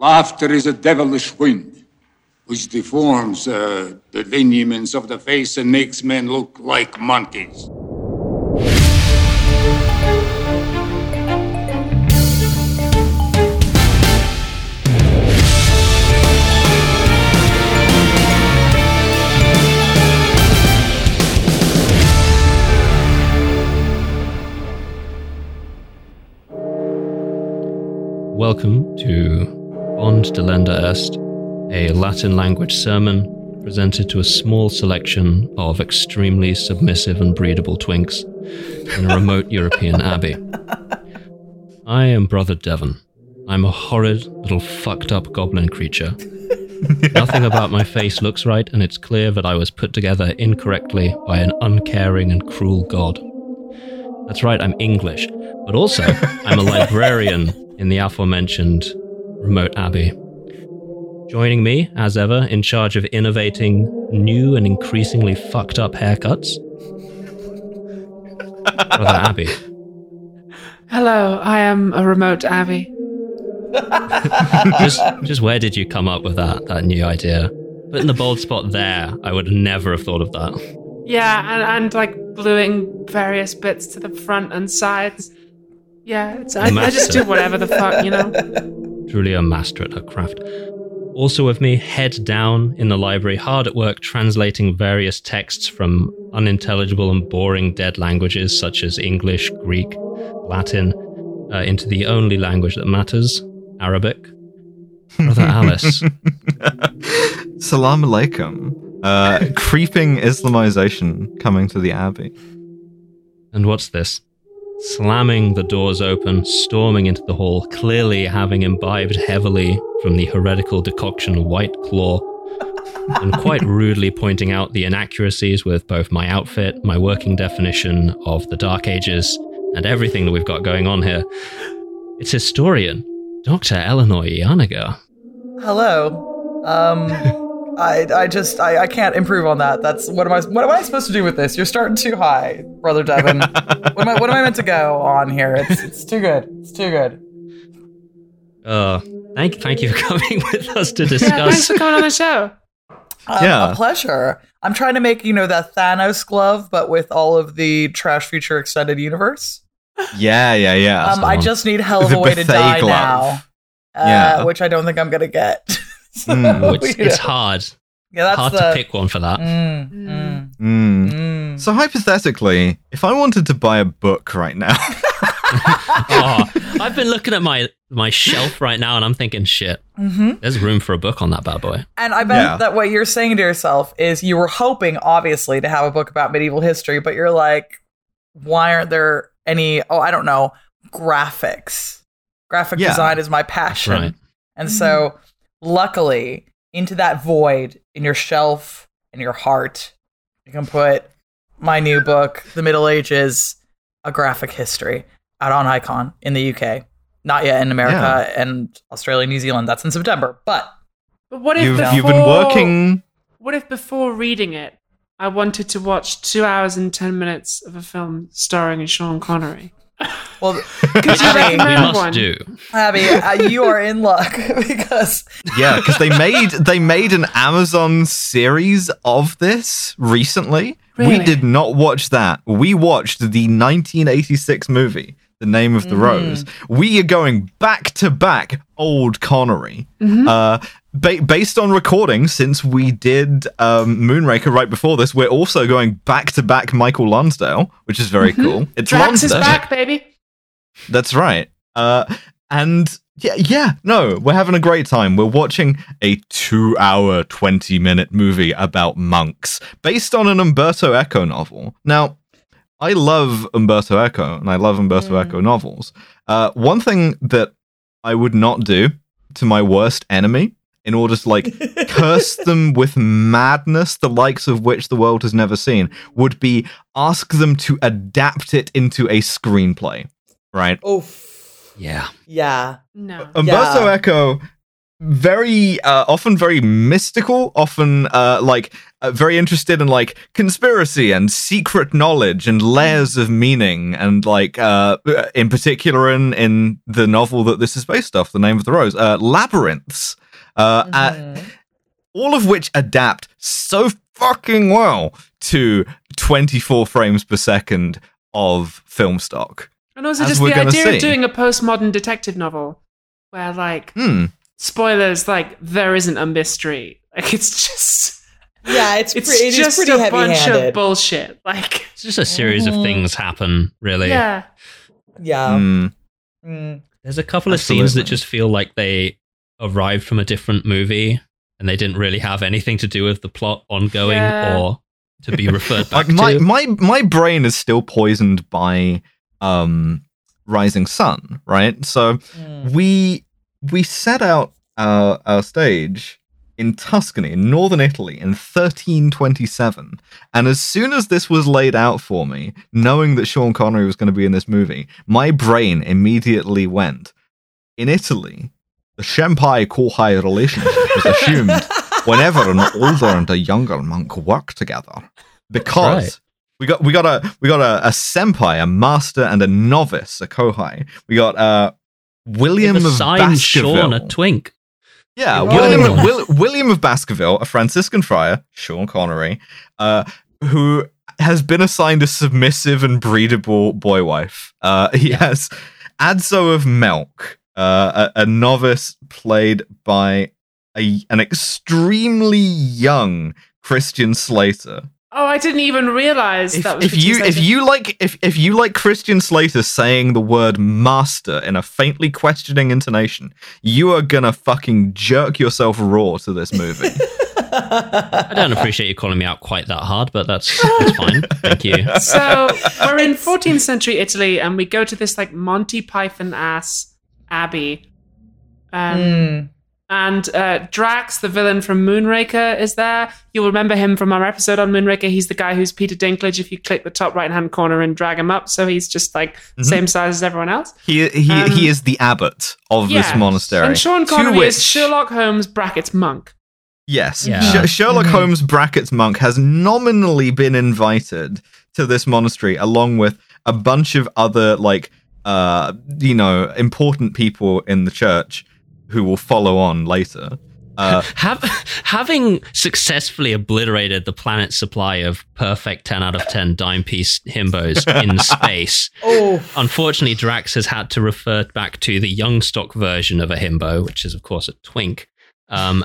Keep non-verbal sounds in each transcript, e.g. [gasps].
Laughter is a devilish wind, which deforms uh, the lineaments of the face and makes men look like monkeys. Welcome to Bond Delenda Est, a Latin language sermon presented to a small selection of extremely submissive and breedable twinks in a remote [laughs] European abbey. I am Brother Devon. I'm a horrid little fucked up goblin creature. Nothing about my face looks right, and it's clear that I was put together incorrectly by an uncaring and cruel god. That's right, I'm English, but also I'm a librarian in the aforementioned remote abbey. Joining me, as ever, in charge of innovating new and increasingly fucked up haircuts, Brother [laughs] Abby. Hello, I am a remote Abby. Just, just where did you come up with that that new idea? But in the bold spot there, I would never have thought of that. Yeah, and, and like gluing various bits to the front and sides. Yeah, it's, I, I just do whatever the fuck, you know? [laughs] Truly a master at her craft. Also with me, head down in the library, hard at work translating various texts from unintelligible and boring dead languages such as English, Greek, Latin, uh, into the only language that matters, Arabic. [laughs] Brother Alice. [laughs] Salam alaikum. Uh, creeping Islamization coming to the Abbey. And what's this? Slamming the doors open, storming into the hall, clearly having imbibed heavily from the heretical decoction White Claw, [laughs] and quite rudely pointing out the inaccuracies with both my outfit, my working definition of the Dark Ages, and everything that we've got going on here. It's historian, Dr. Eleanor Janega. Hello. Um, [laughs] I, I just I, I can't improve on that. That's what am I what am I supposed to do with this? You're starting too high, brother Devon. [laughs] what am I what am I meant to go on here? It's it's too good. It's too good. Uh, thank, thank you for [laughs] coming with us to Yeah, thanks discuss. for coming on the show. Um, Yeah. a pleasure. I'm trying to make you know that Thanos glove, but with all of the Trash Future extended universe. Yeah, yeah, yeah. Um, I just need hell of a way to Bethay die glove. now. Uh, Yeah. which I don't think I'm gonna get. [laughs] [laughs] So, Mm. Oh, it's, it's hard. Yeah, that's hard the, to pick one for that. Mm, Mm. mm, Mm. mm. So hypothetically, if I wanted to buy a book right now, [laughs] oh, I've been looking at my, my shelf right now and I'm thinking, shit, Mhm. there's room for a book on that bad boy. And I bet Yeah. that what you're saying to yourself is you were hoping, obviously, to have a book about medieval history, but you're like, why aren't there any, oh, I don't know, graphics? Graphic Yeah. design is my passion. Right. And so, luckily, into that void in your shelf, in your heart, you can put my new book, The Middle Ages, A Graphic History, out on Icon in the UK. Not yet in America and Australia, New Zealand. That's in September. But But what if you've, before, you've been working. What if before reading it, I wanted to watch two hours and ten minutes of a film starring Sean Connery? Well, [laughs] Could you Abby, We recommend must one? do. Abby, uh, you are in luck [laughs] because Yeah, because they made they made an Amazon series of this recently. We did not watch that. We watched the 1986 movie, The Name of the Rose. We are going back to back old Connery. Uh, ba- based on recording, since we did um, Moonraker right before this, we're also going back to back Michael Lonsdale, which is very cool. It's Drax is Lonsdale. back, baby. That's right. Uh, and yeah, yeah, no, we're having a great time. We're watching a two-hour, twenty-minute movie about monks based on an Umberto Eco novel. Now, I love Umberto Eco, and I love Umberto Eco novels. Uh, one thing that I would not do to my worst enemy, in order to like [laughs] curse them with madness, the likes of which the world has never seen, would be ask them to adapt it into a screenplay. Right. oof, Yeah. yeah, No. Umberto Yeah. Eco very uh, often very mystical often uh, like uh, very interested in like conspiracy and secret knowledge and layers of meaning and like uh in particular in in the novel that this is based off the name of the rose uh labyrinths. Uh uh, all of which adapt so fucking well to 24 frames per second of film stock. And also just the idea see. of doing a postmodern detective novel where like hmm spoilers, like there isn't a mystery. Like it's just Yeah, it's it's pre- it is just pretty a bunch heavy-handed. of bullshit. Like It's just a series of Mhm. things happen, really. yeah. yeah. Hmm. Mm. There's a couple of scenes that just feel like they arrived from a different movie and they didn't really have anything to do with the plot ongoing Yeah. or to be referred [laughs] back like my to. my my brain is still poisoned by um rising sun right so Mm. we we set out our our stage in Tuscany, in northern Italy, in 1327. And as soon as this was laid out for me, knowing that Sean Connery was going to be in this movie, my brain immediately went, in Italy, the Senpai Kohai relationship is assumed [laughs] whenever an older and a younger monk work together. Because right. we got we got a we got a, a senpai, a master, and a novice, a kohai. We got uh William of assigned Sean a Baskerville. twink. yeah. William Will, William of Baskerville, a Franciscan friar, Sean Connery, uh, who has been assigned a submissive and breedable boy wife. Uh, he has Adso of Melk, uh, a, a novice played by a, an extremely young Christian Slater. Oh, I didn't even realize If, that was if you if you like if if you like Christian Slater saying the word master in a faintly questioning intonation, you are gonna fucking jerk yourself raw to this movie. [laughs] I don't appreciate you calling me out quite that hard, but that's, that's fine. Thank you. [laughs] So we're in 14th century Italy, and we go to this like Monty Python ass abbey. Um, Mm. And uh, Drax, the villain from Moonraker, is there. You'll remember him from our episode on Moonraker. He's the guy who's Peter Dinklage. If you click the top right hand corner and drag him up, so he's just like Mm-hmm. same size as everyone else. he he Um, he is the abbot of this monastery. And Sean Connery which- is Sherlock Holmes brackets monk. Yes, Yeah. Sh- Sherlock Mhm. Holmes brackets monk has nominally been invited to this monastery along with a bunch of other like uh you know important people in the church who will follow on later. Uh, [laughs] Have, having successfully obliterated the planet's supply of perfect 10 out of 10 dime piece himbos in [laughs] space, Oh, unfortunately, Drax has had to refer back to the young stock version of a himbo, which is, of course, a twink, um,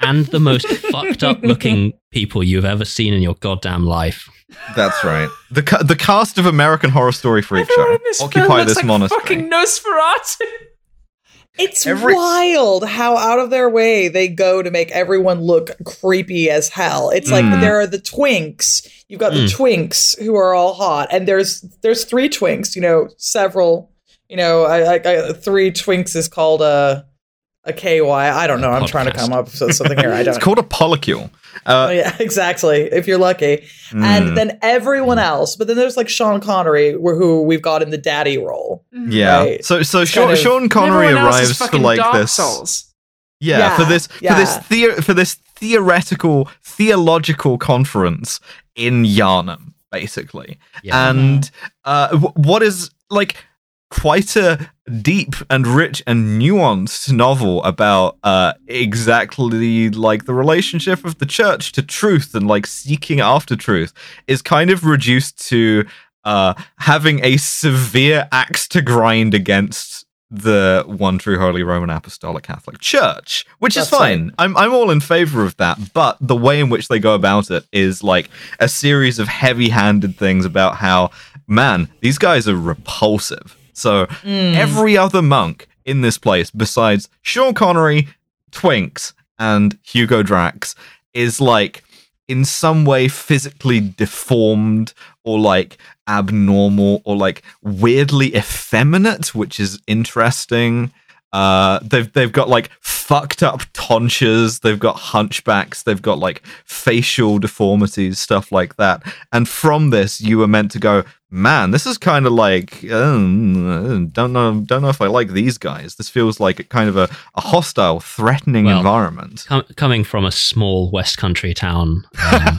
and the most [laughs] fucked up looking people you've ever seen in your goddamn life. that's right. The ca- the cast of American Horror Story Freak Everyone Show in film occupy looks this like monastery. fucking Nosferatu. It's Every- wild how out of their way they go to make everyone look creepy as hell. It's like Mm. there are the twinks. You've got the Mm. twinks who are all hot, and there's there's three twinks. You know, several. You know, I, I, I three twinks is called a a KY. I don't know. I'm trying to come up with something here. I [laughs] don't. It's called a polycule. Uh, Oh, yeah, [laughs] exactly. If you're lucky. mm. And then everyone else. But then there's like Sean Connery, who we've got in the daddy role. yeah. right. So so Kind Sean, of- Sean Connery Everyone else is arrives for like Dark this. Souls. Yeah, Yeah, for this for this yeah. theo- for this theoretical theological conference in Yarnum, basically. Yeah. And uh, w- what is like quite a deep and rich and nuanced novel about uh, exactly like the relationship of the church to truth and like seeking after truth is kind of reduced to uh, having a severe axe to grind against the one true holy Roman Apostolic Catholic Church, which is That's right. fine. I'm I'm all in favor of that, but the way in which they go about it is like a series of heavy-handed things about how man, these guys are repulsive. So Mm. every other monk in this place besides Sean Connery, Twinks, and Hugo Drax is like in some way physically deformed or like abnormal or like weirdly effeminate, which is interesting. Uh, they've they've got like fucked up tonsures, they've got hunchbacks, they've got like facial deformities, stuff like that. And from this, you were meant to go, man, this is kind of like um, don't know don't know if I like these guys. This feels like a kind of a, a hostile, threatening Well, environment. Com- coming from a small West Country town um, [laughs]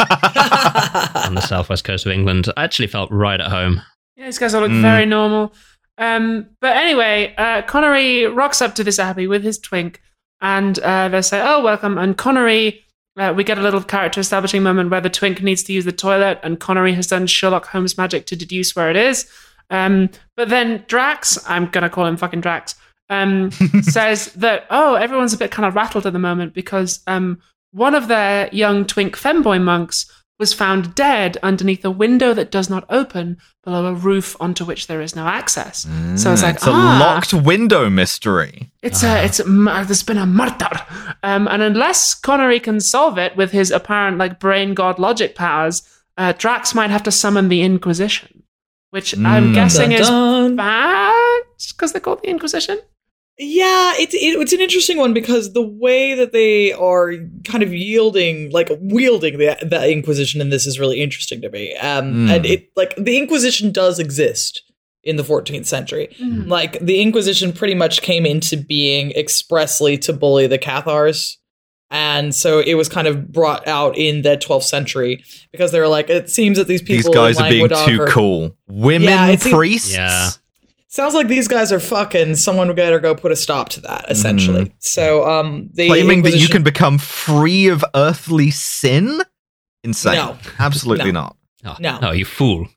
on the southwest coast of England, I actually felt right at home. Yeah, these guys all look Mm. very normal. Um, but anyway, uh, Connery rocks up to this abbey with his twink, and uh, they say, "Oh, welcome." And Connery, uh, we get a little character establishing moment where the twink needs to use the toilet, and Connery has done Sherlock Holmes magic to deduce where it is. Um, but then Drax, I'm gonna call him fucking Drax, um, [laughs] says that oh, everyone's a bit kind of rattled at the moment because um, one of their young twink femboy monks was found dead underneath a window that does not open below a roof onto which there is no access. So it's like, it's a ah, locked window mystery. It's a, it's a, there's been a murder, um, and unless Connery can solve it with his apparent like brain god logic powers, uh, Drax might have to summon the Inquisition, which I'm Mm. guessing is Dun-dun. bad because they're called the Inquisition. Yeah, it's it, it's an interesting one because the way that they are kind of yielding, like wielding the the Inquisition in this is really interesting to me. Um, Mm. and it like the Inquisition does exist in the 14th century. Like the Inquisition pretty much came into being expressly to bully the Cathars. And so it was kind of brought out in the 12th century because they were like, it seems that these These people guys are being too are- cool. Women Yeah, it's- priests. Yeah. Sounds like these guys are fucking. Someone better go put a stop to that. Essentially, so um, the. Claiming that you can become free of earthly sin? Insane. No. Absolutely [laughs] No. not. Oh, No. no, you fool.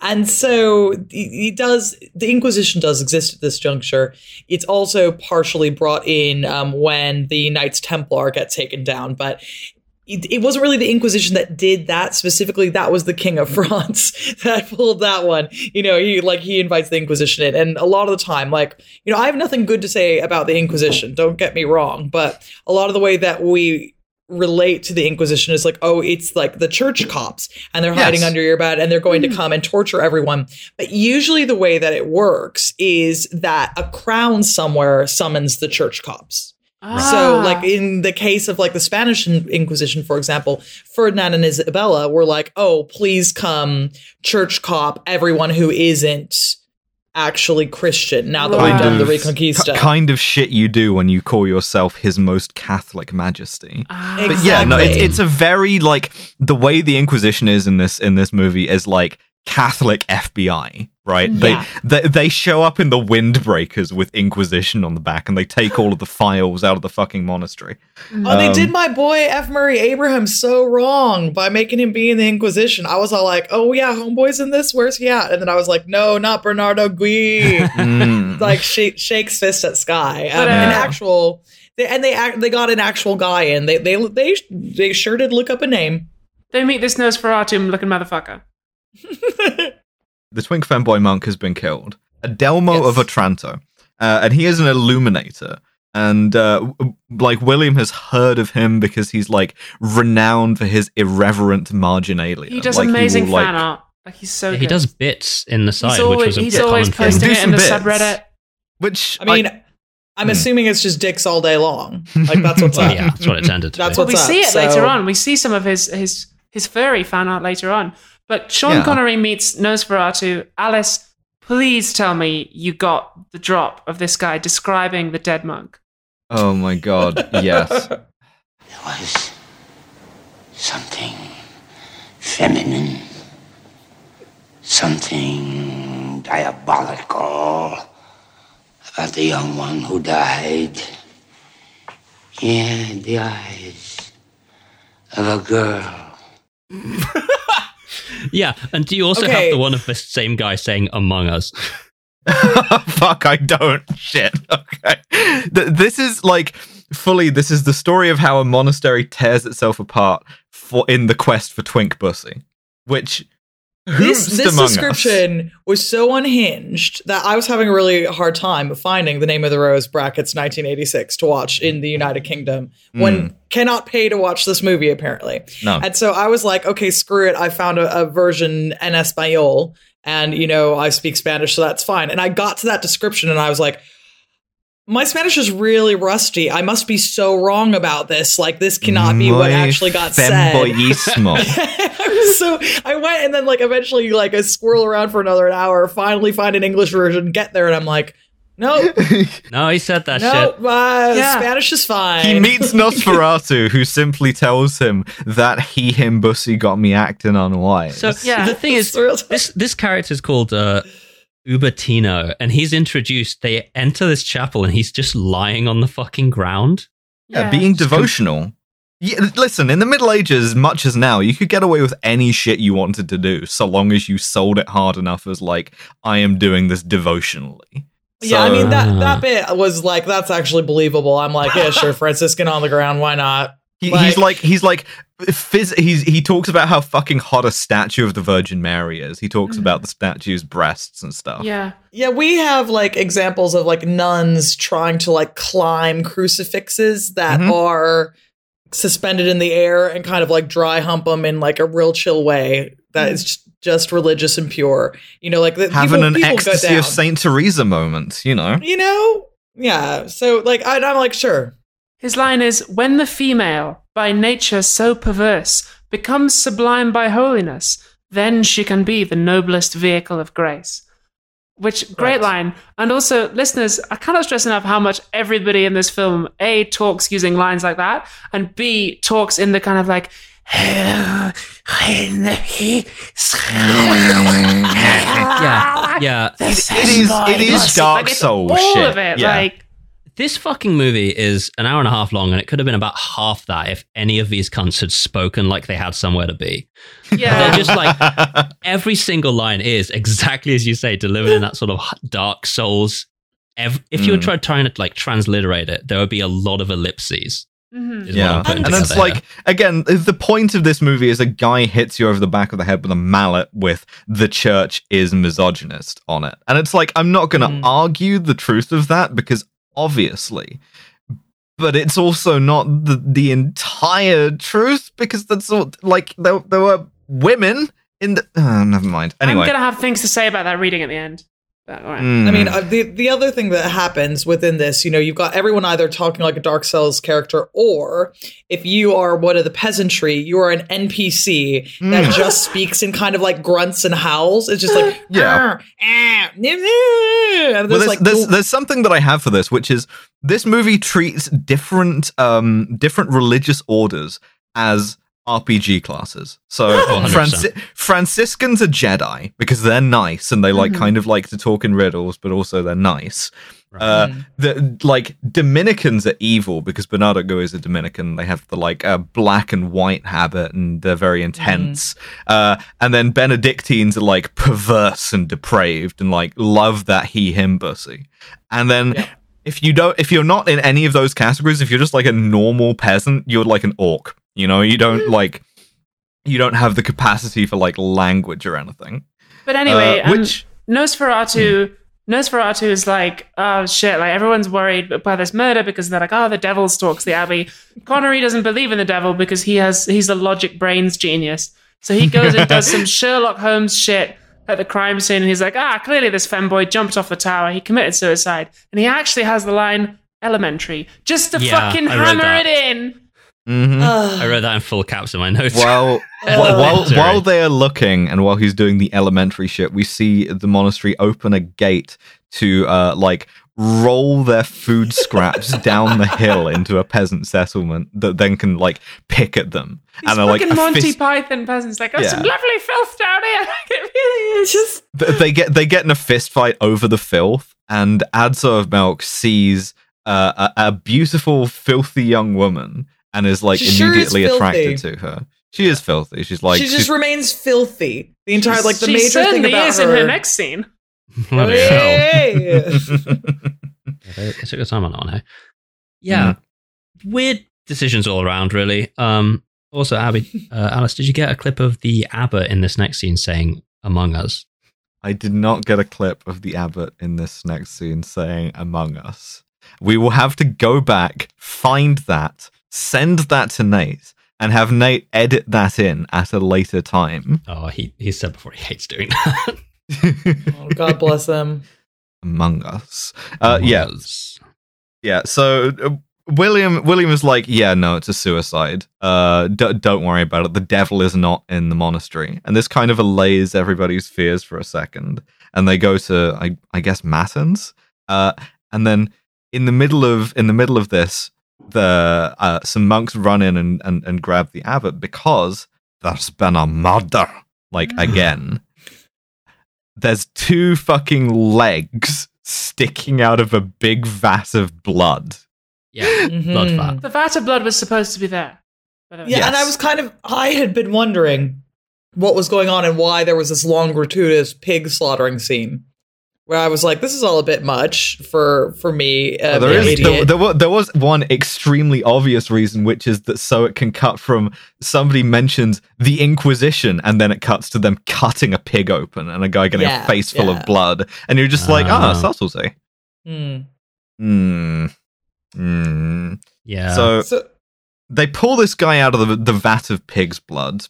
And so he he does. The Inquisition does exist at this juncture. It's also partially brought in um, when the Knights Templar get taken down, but. It, it wasn't really the Inquisition that did that specifically. That was the King of [laughs] France that pulled that one. You know, he like he invites the Inquisition in, and a lot of the time, like you know, I have nothing good to say about the Inquisition. Don't get me wrong, but a lot of the way that we relate to the Inquisition is like, oh, it's like the church cops, and they're hiding under your bed, and they're going to hmm. come and torture everyone. But usually, the way that it works is that a crown somewhere summons the church cops. So, Ah. like in the case of like the Spanish Inquisition, for example, Ferdinand and Isabella were like, "Oh, please come, church cop everyone who isn't actually Christian." Now that we've Kind done the of- Reconquista, K- kind of shit you do when you call yourself His Most Catholic Majesty. Ah. But yeah, no, it's, it's a very like the way the Inquisition is in this in this movie is like Catholic FBI, right? Yeah. They, they they show up in the Windbreakers with Inquisition on the back, and they take all of the files out of the fucking monastery. Oh, they Um, did my boy F. Murray Abraham so wrong by making him be in the Inquisition. I was all like, "Oh yeah, homeboy's in this. Where's he at?" And then I was like, "No, not Bernardo Gui." [laughs] [laughs] Mm. like sh- shakes fist at Sky. Um, But, uh, an actual, they, and they act, they got an actual guy in. They they they they sure did look up a name. They meet this Nosferatu looking motherfucker. [laughs] the twink femboy monk has been killed. Adelmo Yes. of Otranto, uh, and he is an illuminator. And uh, like William has heard of him because he's like renowned for his irreverent marginalia. He does Like, amazing will, like- fan art. Like he's so he does bits in the side, He's which always, was a he's common always posting Do it in the bits. subreddit. Which I mean, I'm Hmm. assuming it's just dicks all day long. [laughs] Like that's what's Well, up. yeah, that's what it's tended to That's what- we What's see it up? later on. We see some of his his his furry fan art later on. But Sean Yeah. Connery meets Nosferatu. Alice, please tell me you got the drop of this guy describing the dead monk. oh my god, yes. [laughs] There was something feminine, something diabolical about the young one who died. He had the eyes of a girl. [laughs] Yeah, and do you also Okay. have the one of the same guy saying "Among Us"? [laughs] Fuck, I don't. Shit. [laughs] Okay. Th- this is like fully. This is the story of how a monastery tears itself apart for in the quest for Twink Bussy, which. This this among us? description was so unhinged that I was having a really hard time finding the name of the rose brackets 1986 to watch in the United Kingdom when hmm. cannot pay to watch this movie apparently. No. And so I was like, okay, screw it. I found a, a version en español and you know I speak Spanish, so that's fine. And I got to that description and I was like, my Spanish is really rusty. I must be so wrong about this. Like this cannot be what actually got said. [laughs] femboyismo. [laughs] so I went and then like eventually like I swirl around for another hour, finally find an English version, get there, and I'm like, no, [laughs] No, he said that no, shit. uh, Yeah. Spanish is fine. he meets [laughs] Nosferatu, who simply tells him that he, him, bussy got me acting unwise. So Yeah. the thing is, this this character is called uh, Ubertino, and he's introduced. They enter this chapel, and he's just lying on the fucking ground. yeah, being devotional. Yeah, listen, in the Middle Ages, as much as now, you could get away with any shit you wanted to do, so long as you sold it hard enough as like, I am doing this devotionally. yeah, I mean that that bit was like that's actually believable. I'm like, yeah, sure, [laughs] Franciscan on the ground, why not? He, Like- he's like he's like phys- he's he talks about how fucking hot a statue of the Virgin Mary is. He talks about the statue's breasts and stuff. Yeah. Yeah, we have like examples of like nuns trying to like climb crucifixes that Mhm. are suspended in the air and kind of like dry hump them in like a real chill way that is just, just religious and pure. You know, like the, Having people, an people go ecstasy down. of Saint Teresa moment, you know. You know, yeah. So like I, I'm like sure. His line is When the female, by nature so perverse, becomes sublime by holiness, then she can be the noblest vehicle of grace. Which, great Right. line. And also, listeners, I cannot stress enough how much everybody in this film, A, talks using lines like that, and B, talks in the kind of like, Yeah, yeah. It is it is Dark like, it's all shit. of it. yeah. Like, This fucking movie is an hour and a half long, and it could have been about half that if any of these cunts had spoken like they had somewhere to be. yeah. They're just like every single line is exactly as you say, delivered in that sort of Dark Souls. Ev- if you were Mm. trying to like transliterate it, there would be a lot of ellipses. Mhm. yeah, and it's together like again, the point of this movie is a guy hits you over the back of the head with a mallet with "the church is misogynist" on it, and it's like I'm not going to Mm. argue the truth of that because obviously, but it's also not the the entire truth because that's all like there there were women in the. Uh, [sighs] never mind. Anyway, I'm going to have things to say about that reading at the end. But, all right. Mm. I mean, uh, the the other thing that happens within this, you know, you've got everyone either talking like a Dark Souls character, or if you are one of the peasantry, you are an NPC that Mm. just speaks in kind of like grunts and howls. It's just like [laughs] Yeah. "Arr, ah, nim, nim," and well, there's there's, like there's, there's something that I have for this, which is this movie treats different um different religious orders as RPG classes. So Franci- Franciscans are Jedi because they're nice and they like Mhm. kind of like to talk in riddles, but also they're nice. Uh, Mm. the like Dominicans are evil because Bernardo Gui is a Dominican. They have the like uh, black and white habit, and they're very intense. Uh, and then Benedictines are like perverse and depraved, and like love that he him bussy. And then Yeah. if you don't, if you're not in any of those categories, if you're just like a normal peasant, you're like an orc. You know, you don't like, you don't have the capacity for like language or anything. But anyway, Uh, um, which Nosferatu. Nosferatu is like, oh shit, like everyone's worried by this murder because they're like, oh, the devil stalks the abbey. Connery doesn't believe in the devil because he has he's a logic brains genius. So he goes and does some [laughs] Sherlock Holmes shit at the crime scene, and he's like, ah, clearly this femboy jumped off the tower. He committed suicide, and he actually has the line "elementary" just to Yeah, fucking I hammer it in. Mhm. I wrote that in full caps in my notes. While [laughs] while, while they are looking and while he's doing the elementary shit, we see the monastery open a gate to uh like roll their food [laughs] scraps down the hill into a peasant settlement that then can like pick at them. These they're like Monty fist- Python peasants, like, oh, Yeah. some lovely filth down here. [laughs] it really is. just they get they get in a fist fight over the filth, and Adso of Milk sees uh, a, a beautiful, filthy young woman and is like She sure is immediately attracted to her. She is filthy. She's like she just she's- remains filthy. The entire like the she major thing certainly about is her. in her next scene. [laughs] Bloody hell. Hey! [laughs] Yeah, they, they took the time on that one, hey? Yeah. Weird decisions all around, really. Um, also, Abby, [laughs] uh, Alice, did you get a clip of the abbot in this next scene saying "Among Us"? I did not get a clip of the abbot in this next scene saying Among Us. We will have to go back, find that, send that to Nate, and have Nate edit that in at a later time. Oh, he he said before he hates doing that. [laughs] oh, God bless them. Among Us. Uh, Among yeah. Us. Yeah, so uh, William William is like, yeah, no, it's a suicide. Uh, d- don't worry about it. The devil is not in the monastery, and this kind of allays everybody's fears for a second. And they go to, I, I guess, matins. Uh, and then in the middle of in the middle of this, the uh, some monks run in and, and and grab the abbot because there's been a murder. Like again, there's two fucking legs sticking out of a big vat of blood. Yeah, [laughs] blood Mhm. fat. The vat of blood was supposed to be there. But it- Yeah, and I was kind of I had been wondering what was going on and why there was this long gratuitous pig slaughtering scene. Where I was like, this is all a bit much for for me. Uh, Oh, there, an there, idiot. there, wa- there was one extremely obvious reason, which is that so it can cut from somebody mentions the Inquisition, and then it cuts to them cutting a pig open and a guy getting Yeah, a face full yeah. of blood, and you're just like, ah, Ah. subtlety. Hmm. Hmm. Hmm. Yeah. So So they pull this guy out of the, the vat of pig's blood,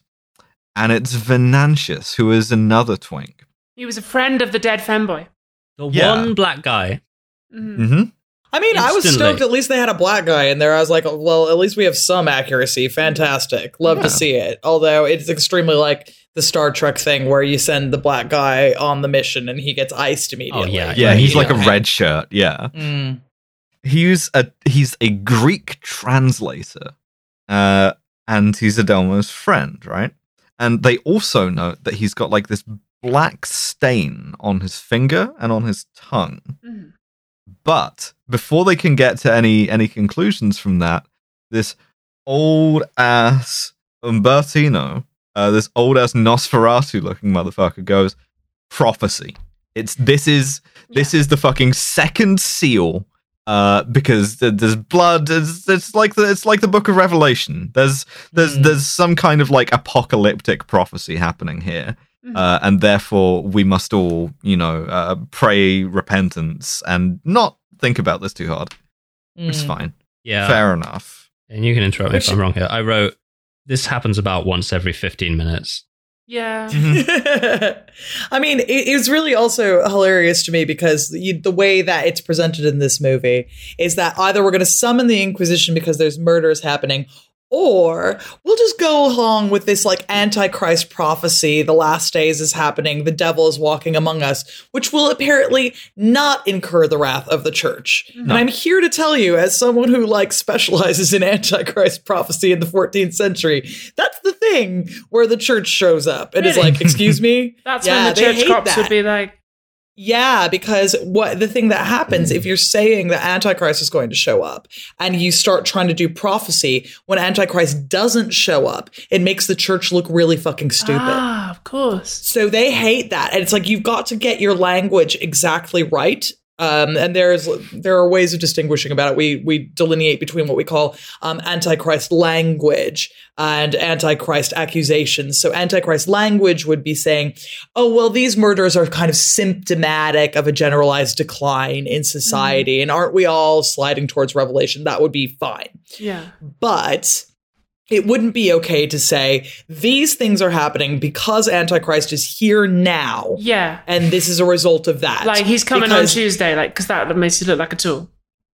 and it's Venantius, who is another twink. He was a friend of the dead femboy. The yeah. one black guy. Mhm. Mm-hmm. I mean, I was stoked. At least they had a black guy in there. I was like, well, at least we have some accuracy. Fantastic. Love Yeah. to see it. Although it's extremely like the Star Trek thing where you send the black guy on the mission and he gets iced immediately. Oh, yeah, Yeah, Right, he's like a red shirt. Yeah. Mm. he's a he's a Greek translator, uh, and he's Adelmo's friend, right? And they also note that he's got like this black stain on his finger and on his tongue. Mhm. But before they can get to any any conclusions from that, this old ass Umbertino, uh, this old ass Nosferatu looking motherfucker goes prophecy. It's this is this is the fucking second seal uh because there's blood it's, it's like the it's like the book of revelation there's there's Mhm. there's some kind of like apocalyptic prophecy happening here Mhm. uh, and therefore we must all you know uh, pray repentance and not think about this too hard it's Mm. fine Yeah. fair enough And you can interrupt me Which- if I'm wrong here. I wrote this happens about once every 15 minutes. Yeah. [laughs] I mean, it, it was really also hilarious to me because you, the way that it's presented in this movie is that either we're going to summon the Inquisition because there's murders happening, or we'll just go along with this like Antichrist prophecy. The last days is happening. The devil is walking among us, which will apparently not incur the wrath of the church. And I'm here to tell you, as someone who like specializes in [laughs] Antichrist prophecy in the 14th century, that's the thing where the church shows up and is like, "Excuse me." That's Yeah, when the church hate cops that. would be like, Yeah, because what the thing that happens if you're saying that Antichrist is going to show up and you start trying to do prophecy when Antichrist doesn't show up, it makes the church look really fucking stupid. ah, of course. So they hate that. And it's like you've got to get your language exactly right. Um, and there's there are ways of distinguishing about it. We we delineate between what we call um, antichrist language and antichrist accusations. So antichrist language would be saying, "Oh well, these murders are kind of symptomatic of a generalized decline in society, and aren't we all sliding towards revelation?" That would be fine Yeah. but it wouldn't be okay to say these things are happening because antichrist is here now Yeah. and this is a result of that Like he's coming Because- on Tuesday, like because that makes you look like a tool.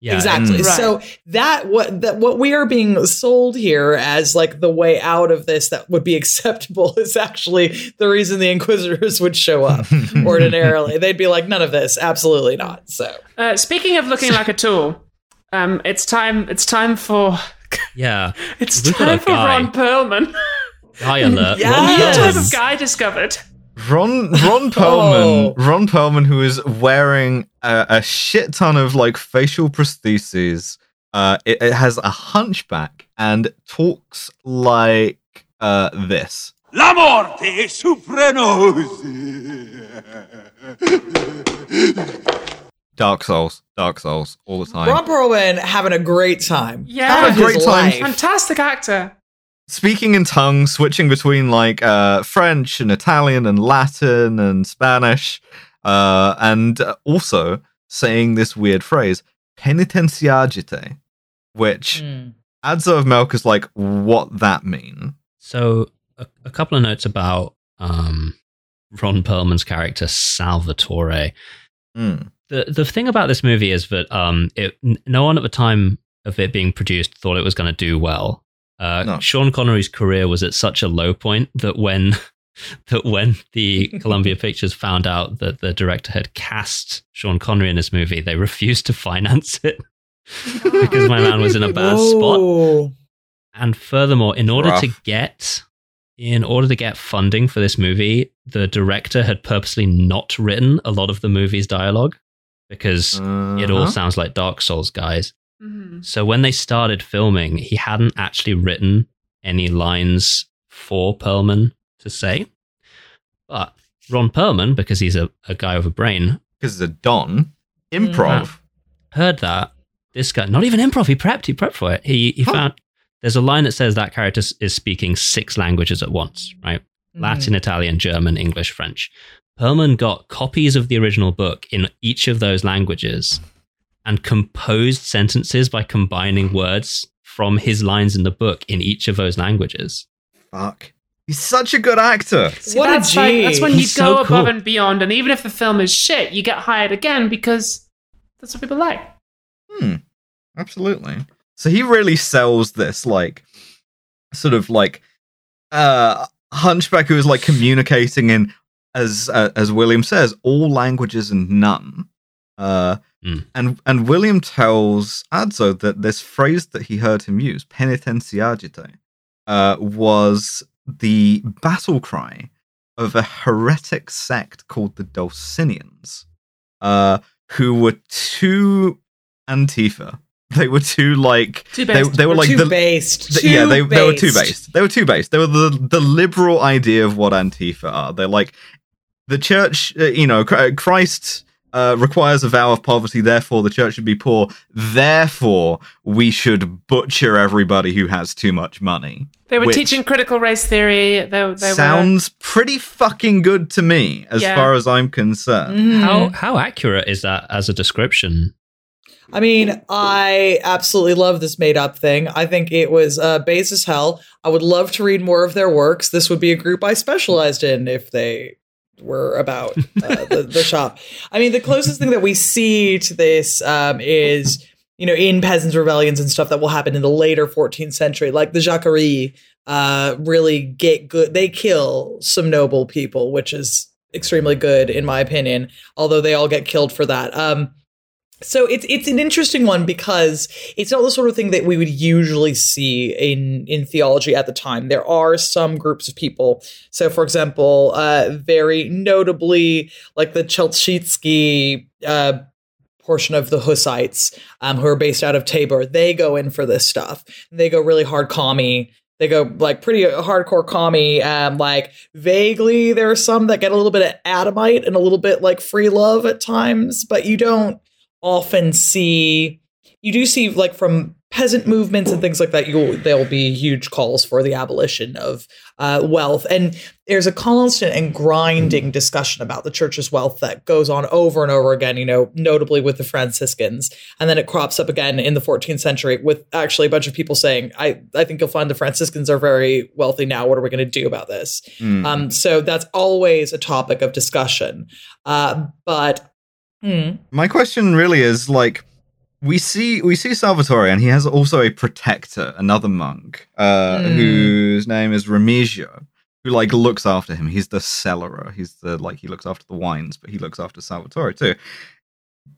Yeah. exactly Right. so that what that what we are being sold here as like the way out of this that would be [laughs] acceptable is actually the reason the inquisitors would show up [laughs] ordinarily they'd be like none of this absolutely not so Uh, speaking of looking like a tool, um, it's time. It's time for. [laughs] Yeah. It's We've time for guy. Ron Perlman. Guy alert. Yeah. [laughs] Ron New Yes. type of guy discovered. Ron Ron [laughs] Perlman Oh. Ron Perlman who is wearing a, a shit ton of like facial prostheses. Uh, it, it has a hunchback and talks like uh this. La morte suprenos. Dark Souls, Dark Souls, all the time. ron perlman having a great time Yeah. Time Having a great his time. life. Fantastic actor. Speaking in tongues, switching between like uh, French and Italian and Latin and Spanish, uh, and uh, also saying this weird phrase "penitenziagite," which Mm. Adso of Milk is like, what that mean? So, a, a couple of notes about um, Ron Perlman's character, Salvatore. Mm. The the thing about this movie is that um, it no one at the time of it being produced thought it was going to do well. Uh, No. Sean Connery's career was at such a low point that when [laughs] that when the [laughs] Columbia Pictures found out that the director had cast Sean Connery in this movie, they refused to finance [laughs] it because my man was in a bad spot. And furthermore, in order to get in order to get funding for this movie, the director had purposely not written a lot of the movie's dialogue because it all Uh-huh. sounds like Dark Souls, guys. Mhm. So when they started filming, he hadn't actually written any lines for Perlman to say. But Ron Perlman, because he's a, a guy with a brain, because he's a Don improv. heard that this guy, not even improv, he prepped, he prepped for it. He, he Huh. found there's a line that says that character is speaking six languages at once, right? Latin, Italian, German, English, French. Perlman got copies of the original book in each of those languages and composed sentences by combining words from his lines in the book in each of those languages. Fuck. He's such a good actor. See, What a that's like, that's when you go so above cool. and beyond, and even if the film is shit, you get hired again because that's what people like. Hmm. Absolutely. So he really sells this like sort of like uh hunchback who is like communicating in as uh, as William says all languages and none. Uh Mm. and and William tells Adso that this phrase that he heard him use, penitenziagite, uh, was the battle cry of a heretic sect called the Dulcinians, uh, who were too Antifa. They were too like Too they, based. they were like too the based. th- Too yeah, they, they were too based. based. They were too based. They were the the liberal idea of what Antifa are. They're like the church. Uh, you know, Christ uh, requires a vow of poverty. Therefore, the church should be poor. Therefore, we should butcher everybody who has too much money. They were teaching critical race theory. They, they were. Sounds pretty fucking good to me, as Yeah. far as I'm concerned. Mhm. How how accurate is that as a description? I mean, I absolutely love this made up thing. I think it was uh, base as hell. I would love to read more of their works. This would be a group I specialized in if they were about uh, the, the shop. I mean, the closest thing that we see to this um, is, you know, in peasants' rebellions and stuff that will happen in the later 14th century, like the Jacquerie uh, really get good. They kill some noble people, which is extremely good in my opinion, although they all get killed for that. Um, so it's it's an interesting one because it's not the sort of thing that we would usually see in in theology at the time. There are some groups of people. So, for example, uh, very notably, like the Chelchitsky uh, portion of the Hussites, um, who are based out of Tabor, they go in for this stuff. They go really hard commie. They go like pretty hardcore commie. Um, like vaguely, there are some that get a little bit of Adamite and a little bit like free love at times, but you don't often see you do see like from peasant movements and things like that you'll there'll be huge calls for the abolition of uh, wealth. And there's a constant and grinding discussion about the church's wealth that goes on over and over again you know notably with the franciscans. And then it crops up again in the 14th century with actually a bunch of people saying i i think you'll find the franciscans are very wealthy now. What are we going to do about this? Mm. um so that's always a topic of discussion. Uh but hmm, My question really is like we see we see Salvatore and he has also a protector, another monk, uh, Mm. whose name is Remigio, who like looks after him. He's the cellarer. He's the like he looks after the wines, but he looks after Salvatore too.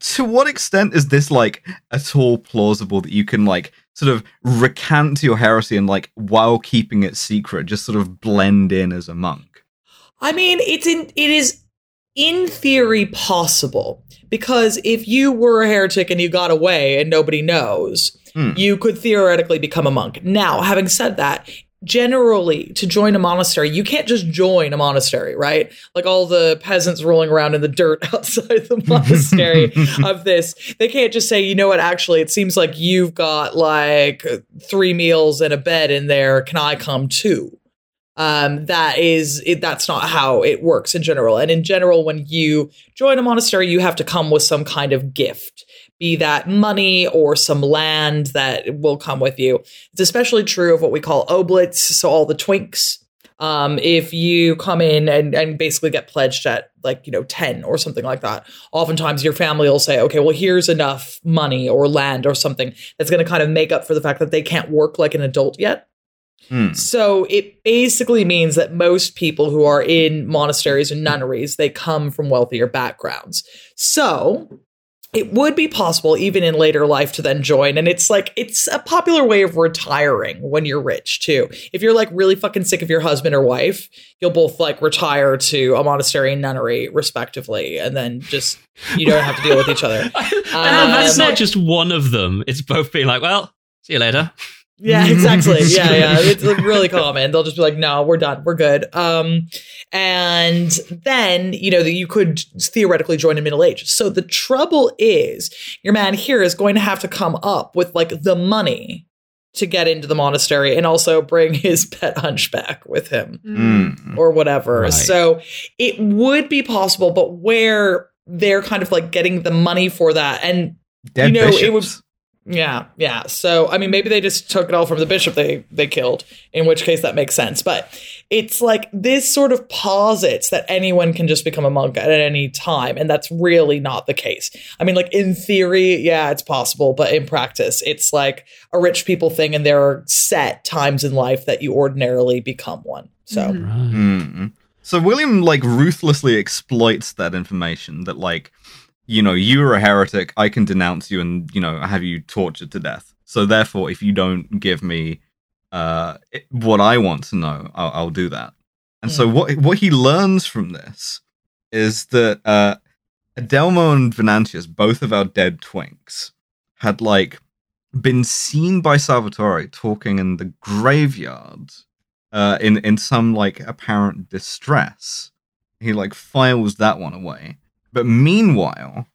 To what extent is this like at all plausible that you can like sort of recant your heresy and like while keeping it secret, just sort of blend in as a monk? I mean, it's in it is in theory possible because if you were a heretic and you got away and nobody knows, Hmm. you could theoretically become a monk. Now, having said that, generally to join a monastery, you can't just join a monastery, right? Like all the peasants rolling around in the dirt [laughs] outside the [laughs] monastery of this. They can't just say, you know what, actually, it seems like you've got like three meals and a bed in there. Can I come too? Um, that is it, that's not how it works in general. And in general when you join a monastery you have to come with some kind of gift be that money or some land that will come with you. It's especially true of what we call oblates so all the twinks. Um, if you come in and, and basically get pledged at like, you know, 10 or something like that, oftentimes your family will say, okay, well, here's enough money or land or something that's going to kind of make up for the fact that they can't work like an adult yet. Hmm. So it basically means that most people who are in monasteries and nunneries, they come from wealthier backgrounds. So it would be possible even in later life to then join and it's like it's a popular way of retiring when you're rich too if you're like really fucking sick of your husband or wife you'll both like retire to a monastery and nunnery respectively and then just you don't have to deal with each other [laughs] and Um, that's not just one of them. It's both being like, well, see you later. Yeah, [laughs] exactly. Yeah, yeah. It's like really common. They'll just be like, "No, we're done. We're good." Um, and then you know that you could theoretically join in middle age. So the trouble is, your man here is going to have to come up with like the money to get into the monastery and also bring his [laughs] pet hunchback with him Mm. or whatever. Right. So it would be possible, but where they're kind of like getting the money for that and Dead You know, it bishops. Yeah, yeah. So I mean, maybe they just took it all from the bishop they they killed. In which case, that makes sense. But it's like this sort of posits that anyone can just become a monk at any time, and that's really not the case. I mean, like in theory, yeah, it's possible, but in practice, it's like a rich people thing, and there are set times in life that you ordinarily become one. So Mhm. Mm. So William like ruthlessly exploits that information that like you know you are a heretic I can denounce you and you know have you tortured to death. So therefore if you don't give me uh what I want to know I'll, I'll do that. And so what what he learns from this is that uh Adelmo and Venantius both of our dead twinks had like been seen by Salvatore talking in the graveyard uh, in in some like apparent distress. He like files that one away. But meanwhile,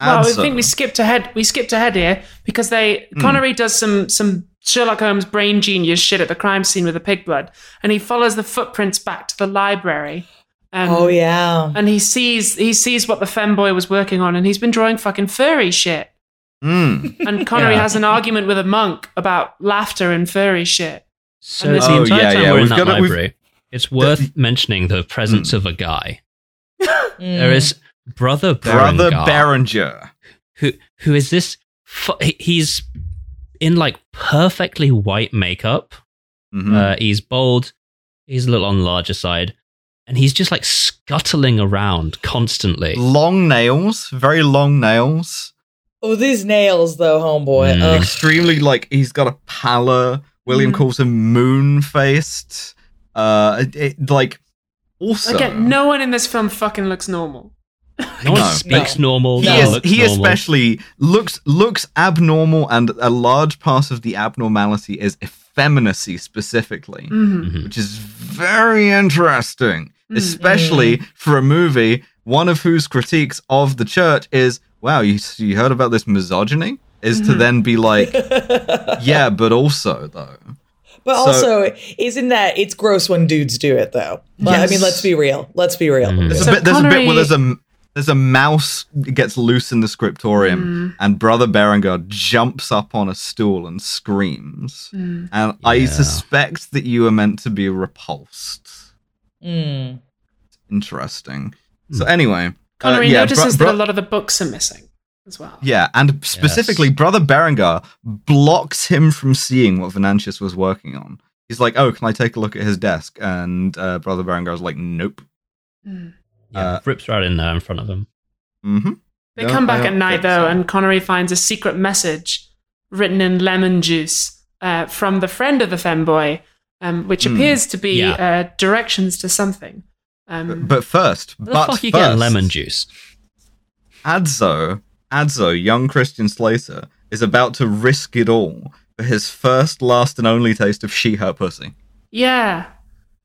Well, I think we skipped ahead. We skipped ahead here because they Hmm. Connery does some some Sherlock Holmes brain genius shit at the crime scene with the pig blood, and he follows the footprints back to the library. Um, oh yeah, and he sees he sees what the femboy was working on, and he's been drawing fucking furry shit. Mm. And Connery Yeah. has an argument with a monk about laughter and furry shit. So And the Oh, entire yeah, time yeah, we're in we've that gotta- library, it's worth mentioning the presence of a guy. Mm. [laughs] There is Brother Brother Berengar. who who is this? Fu- he's in like perfectly white makeup. Mhm. Uh, he's bald. He's a little on the larger side, and he's just like scuttling around constantly. long nails, very long nails. Oh, these nails though, homeboy. Mm. Extremely like he's got a pallor. William Mhm. calls him moon faced. Uh, it, it- like also Again, no one in this film fucking looks normal. No one No. speaks No. normal. he, no No. is, he normal. especially looks looks abnormal, and a large part of the abnormality is effeminacy specifically, Mhm. Mhm. which is very interesting, Mm. especially for a movie one of whose critiques of the church is, "Wow, you you heard about this misogyny?" Is to Mhm. then be like, [laughs] "Yeah, but also though." But So- also, isn't that it's gross when dudes do it though? Well, I mean, let's be real. Let's be real. Mhm. There's So a bit. There's a bit Connery- where there's a there's a mouse gets loose in the scriptorium, Mm. and Brother Berengar jumps up on a stool and screams. Mm. And I suspect that you are meant to be repulsed. Mm. Interesting. So anyway, uh, Connery yeah, notices bro- that a lot of the books are missing as well. yeah, and specifically, Brother Berengar blocks him from seeing what Venantius was working on. He's like, "Oh, can I take a look at his desk?" And uh, Brother Berengar's like, "Nope." Mm. Yeah, uh, rips right in there in front of them. Mm-hmm. They No, come back at night though, so. and Connery finds a secret message written in lemon juice uh, from the friend of the femboy, um, which Hmm. appears to be Yeah. uh, directions to something. Um, But first, Where the but fuck you first, getting lemon juice? Adso, Adso, young Christian Slater, is about to risk it all for his first, last, and only taste of she-her pussy. yeah.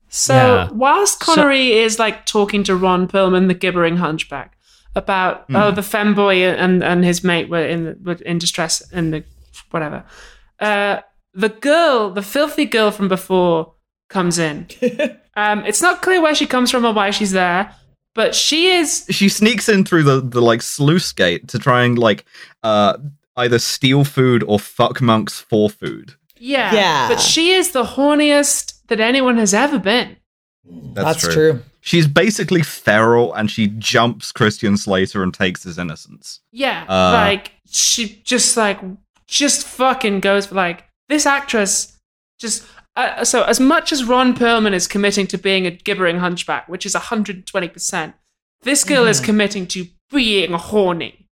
So Yeah. whilst So- Connery is like talking to Ron Perlman, the gibbering hunchback, about Hmm. oh the femboy and and his mate were in were in distress in the whatever, uh, the girl, the filthy girl from before, comes in. [laughs] um, it's not clear where she comes from or why she's there, but she is She sneaks in through the, the like sluice gate to try and like uh either steal food or fuck monks for food. Yeah. Yeah. But she is the horniest that anyone has ever been. That's, true. She's basically feral and she jumps Christian Slater and takes his innocence. Yeah, Uh, like she just like just fucking goes for like this actress just. Uh, so as much as Ron Perlman is committing to being a gibbering hunchback, which is 120 percent, this girl is committing to being horny.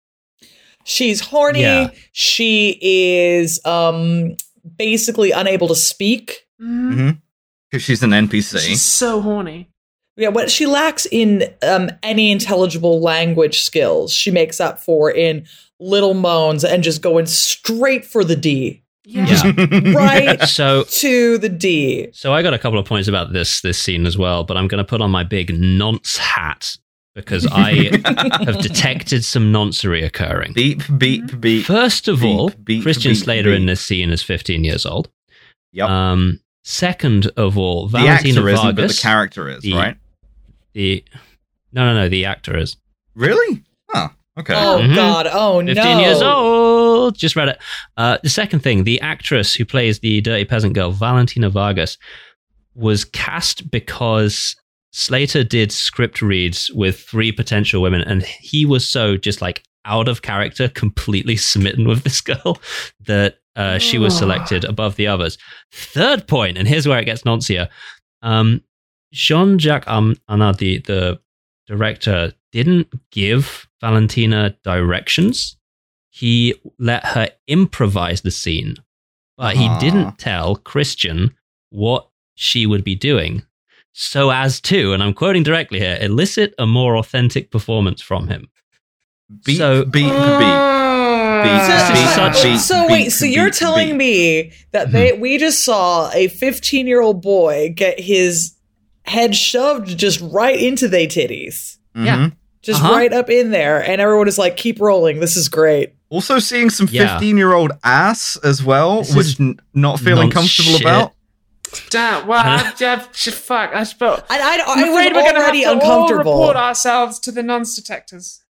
She's horny. Yeah. She is um basically unable to speak. Mhm. Because she's an NPC. She's so horny. Yeah, what she lacks in um, any intelligible language skills, she makes up for in little moans and just going straight for the D. Yeah. Yeah. [laughs] Right [laughs] So to the D. So I got a couple of points about this this scene as well, but I'm going to put on my big nonce hat because I [laughs] have detected some noncery occurring. beep, beep, beep. First of beep, all, beep, Christian beep, Slater in this scene is 15 years old. Yep. Um, second of all, the Valentina actor isn't, but the character is, the- right? the- no, no, no, the actor is Really? Oh, okay. Oh Mhm. God! Oh 15 no! years old. Just read it. Uh, the second thing, the actress who plays the dirty peasant girl, Valentina Vargas, was cast because Slater did script reads with three potential women, and he was so just like out of character, completely smitten with this [laughs] girl that uh, she was Oh. selected above the others. Third point, and here's where it gets noncier. Um, Jean Jacques Am- the, the director, didn't give Valentina directions. He let her improvise the scene, but he Aw. didn't tell Christian what she would be doing so as to, and I'm quoting directly here, elicit a more authentic performance from him. Beep, so- beep, beep. So, Beep, beep, so- beep, so beep, wait, so you're beep, telling beep. me that they we just saw a 15 year old boy get his head shoved just right into they titties, Yeah. Mhm. just Uh-huh. right up in there, and everyone is like, "Keep rolling, this is great." Also seeing some 15 year old ass as well, This which n- not feeling comfortable shit. about. Damn. Well, I, I, fuck. I suppose. I, I, I'm I afraid was we're gonna already have to all report ourselves to the nonce detectors.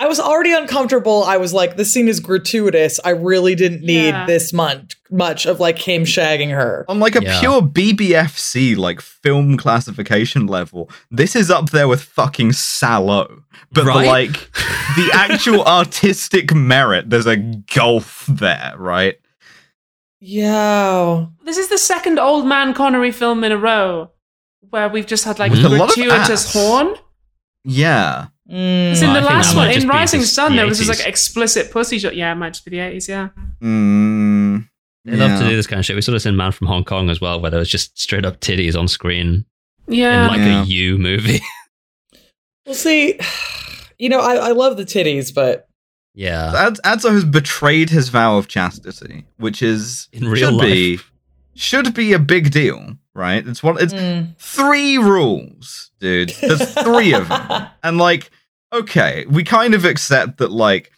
I was already uncomfortable. I was like, "This scene is gratuitous." I really didn't need Yeah. this much much of like him shagging her. On like a Yeah. pure BBFC, like film classification level, this is up there with fucking Salò. But the, like the [laughs] actual artistic merit, there's a gulf there, right? Yeah. This is the second old man Connery film in a row where we've just had like With a lot of gratuitous horn. Yeah. Mm. Because in Well, the I last one, in Rising just Sun, the there was this like explicit pussy shot. Yeah, it might just be the 80s, yeah. Mm, They love to do this kind of shit. We saw this in Man from Hong Kong as well, where there was just straight up titties on screen Yeah. in like Yeah. a U movie. [laughs] We'll see. You know, I, I love the titties, but yeah. Ad- Adso has betrayed his vow of chastity, which is In real should be should be a big deal, right? It's one. It's mm. three rules, dude. There's three of them, [laughs] and like, okay, we kind of accept that, like,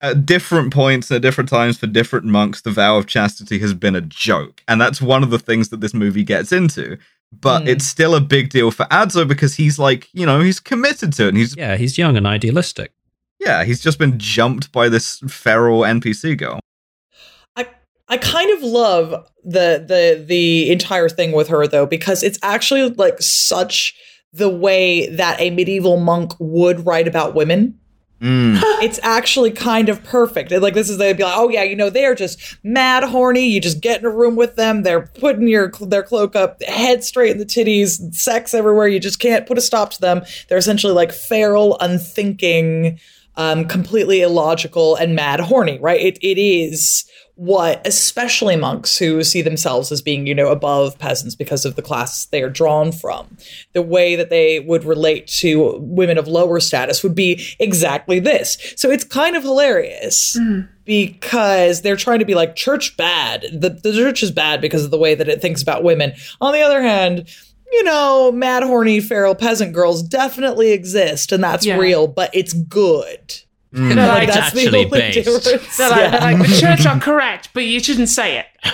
at different points and at different times for different monks, the vow of chastity has been a joke, and that's one of the things that this movie gets into. But Mm. it's still a big deal for Adso because he's like, you know, he's committed to it, and he's Yeah, he's young and idealistic. yeah, he's just been jumped by this feral NPC girl. I I kind of love the the the entire thing with her though because it's actually like such the way that a medieval monk would write about women. Mm. [gasps] It's actually kind of perfect. Like this is they'd be like, oh yeah, you know they are just mad horny. You just get in a room with them. They're putting your their cloak up, head straight in the titties, sex everywhere. You just can't put a stop to them. They're essentially like feral, unthinking, um, completely illogical and mad horny. Right? It it is what especially monks who see themselves as being you know above peasants because of the class they are drawn from. The way that they would relate to women of lower status would be exactly this. So it's kind of hilarious mm-hmm. because they're trying to be like church bad. The, the church is bad because of the way that it thinks about women. On the other hand you know mad horny feral peasant girls definitely exist and that's Yeah. real but it's good Mm. They're like like, that's the actually only based. difference they're like, Yeah. like, the church are correct, but you shouldn't say it. [laughs]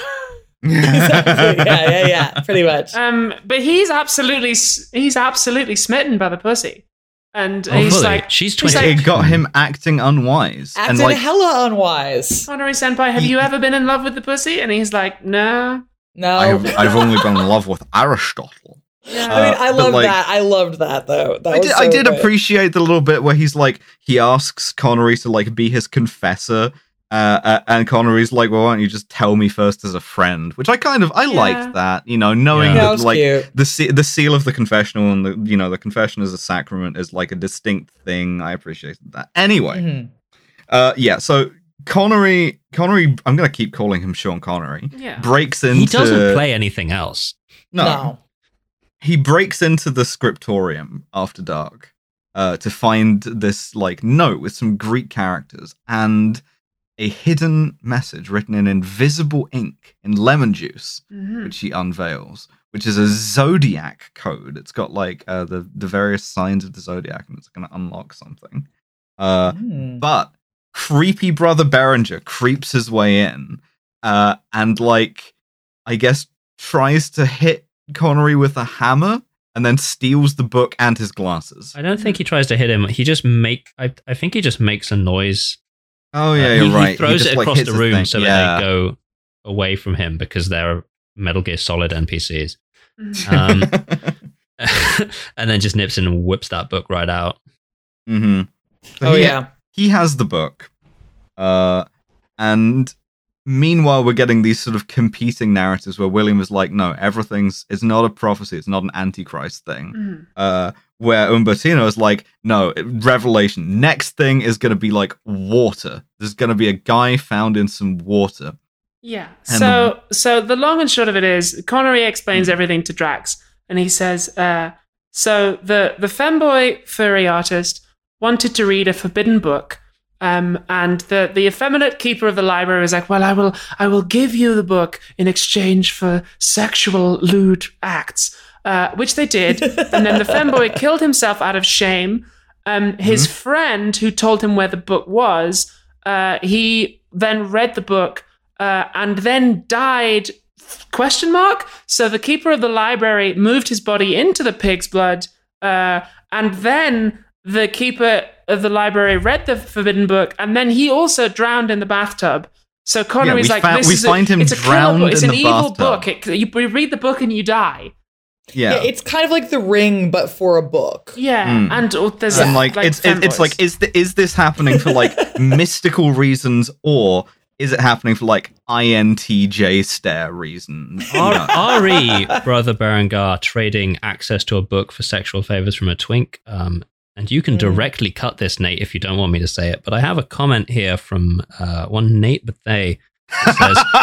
exactly. yeah yeah yeah pretty much Um, but he's absolutely he's absolutely smitten by the pussy, and Oh, he's fully. like, she's he's 20. like, it got him acting unwise acting and like hella unwise Honorary senpai, have you ever been in love with the pussy? And he's like, no. no I have, I've only been in love with Aristotle. Yeah. I mean, I love like- that. I loved that though. That I was did, I did appreciate the little bit where he's like he asks Connery to like be his confessor, uh, uh, and Connery's like, "Well, why don't you just tell me first as a friend?" Which I kind of I Yeah. liked that, you know, knowing Yeah. That that like cute. the se- the seal of the confessional and the you know the confession as a sacrament is like a distinct thing. I appreciated that. Anyway, Mhm. uh, yeah. So Connery, Connery, I'm gonna keep calling him Sean Connery. Yeah. Breaks into He doesn't play anything else. no, no. He breaks into the scriptorium after dark uh, to find this like note with some Greek characters and a hidden message written in invisible ink in lemon juice, Mhm. which he unveils, which is a zodiac code. It's got like uh, the the various signs of the zodiac, and it's going to unlock something. Uh, Mm. but creepy brother Berengar creeps his way in, uh, and like I guess tries to hit Connery with a hammer, and then steals the book and his glasses. I don't think he tries to hit him. He just make. I, I think he just makes a noise. Oh Uh, yeah, he, you're he right. throws just, it across hits the room thing. so yeah. that they go away from him because they're Metal Gear Solid NPCs. Mhm. Um, [laughs] [laughs] and then just nips in and whips that book right out. hmm oh yeah. he has the book uh and meanwhile we're getting these sort of competing narratives where william is like no everything's it's not a prophecy it's not an antichrist thing Mhm. uh where umbertino is like no revelation next thing is going to be like water there's going to be a guy found in some water Yeah. And So so the long and short of it is Connery explains everything to Drax and he says, uh, so the the femboy furry artist wanted to read a forbidden book. Um, and the, the effeminate keeper of the library was like, Well, I will I will give you the book in exchange for sexual lewd acts. Uh, which they did. and then the femboy [laughs] killed himself out of shame. Um, his friend who told him where the book was, uh, he then read the book uh, and then died question mark so the keeper of the library moved his body into the pig's blood uh, and then the keeper of the library read the forbidden book and then he also drowned in the bathtub so Connery's we like found- this we is find a, him it's a killer drowned book. it's in an the evil bathtub. book it, you, you read the book and you die yeah, Yeah, it's kind of like the ring, but for a book. yeah Mm. and oh, there's and like, it's it, it's like is th- is this happening for like [laughs] mystical reasons or is it happening for like INTJ stare reasons? You know? R- RE, Brother Berengar, trading access to a book for sexual favors from a twink. Um, and you can Mm. directly cut this, Nate, if you don't want me to say it. But I have a comment here from uh, one Nate Bethay says, [laughs]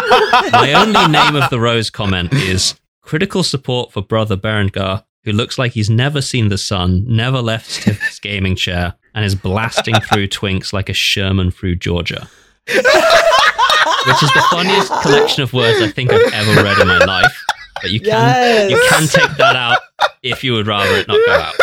My only name of the rose comment is critical support for Brother Berengar, who looks like he's never seen the sun, never left his [laughs] gaming chair, and is blasting through twinks like a Sherman through Georgia. Which is the funniest collection of words I think I've ever read in my life. But you can Yes. you can take that out if you would rather it not go out.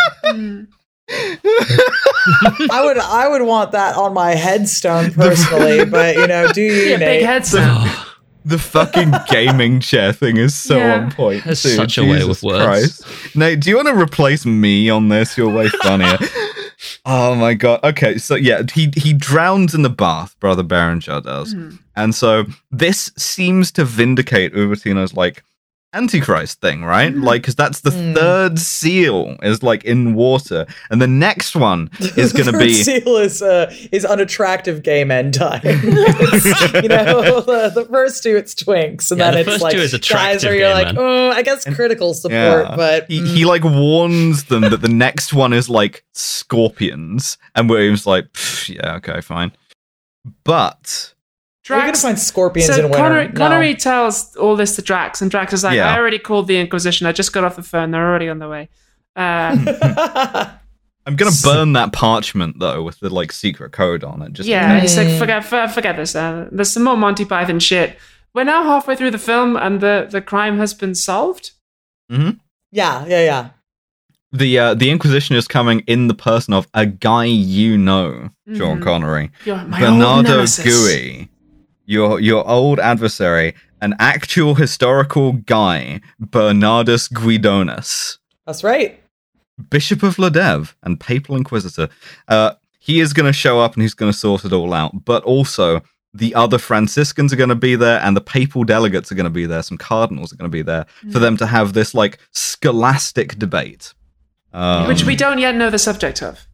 [laughs] I would I would want that on my headstone personally, [laughs] but you know, do you, yeah, Nate? heads Oh, The fucking gaming chair thing is so Yeah. on point. Has dude. such a way with words. Christ. Nate, do you want to replace me on this? You're way funnier. [laughs] oh my god. Okay, so yeah, he he drowns in the bath, brother Berengar does. Mhm. And so this seems to vindicate Ubertino's like Antichrist thing, right? Mhm. Like, because that's the Mm. third seal is like in water, and the next one [laughs] is going to Third be seal is uh, is unattractive gay men dying. [laughs] [laughs] You know, the, the first two it's twinks, and Yeah, then the it's like two is guys where you're like, men. oh, I guess critical support, Yeah. but he, mm, he like warns them that the next one is like scorpions, and William's like, yeah, okay, fine. But we're gonna find scorpions so in winter. Connery, No. Connery tells all this to Drax, and Drax is like, Yeah. "I already called the Inquisition. I just got off the phone. They're already on the way." Uh, [laughs] I'm gonna burn that parchment though with the like secret code on it. Just yeah, he's like, "Forget, forget this. Uh, there's some more Monty Python shit." We're now halfway through the film, and the the crime has been solved. yeah, yeah, yeah. the uh, the Inquisition is coming in the person of a guy you know, Sean Mhm. Connery, You're my Bernardo nemesis. Gui, your your old adversary, an actual historical guy, Bernardus Guidonis. That's right. Bishop of Lodève and Papal Inquisitor. Uh, he is going to show up and he's going to sort it all out. But also, the other Franciscans are going to be there, and the papal delegates are going to be there. Some cardinals are going to be there for them to have this like scholastic debate. Um, Which we don't yet know the subject of.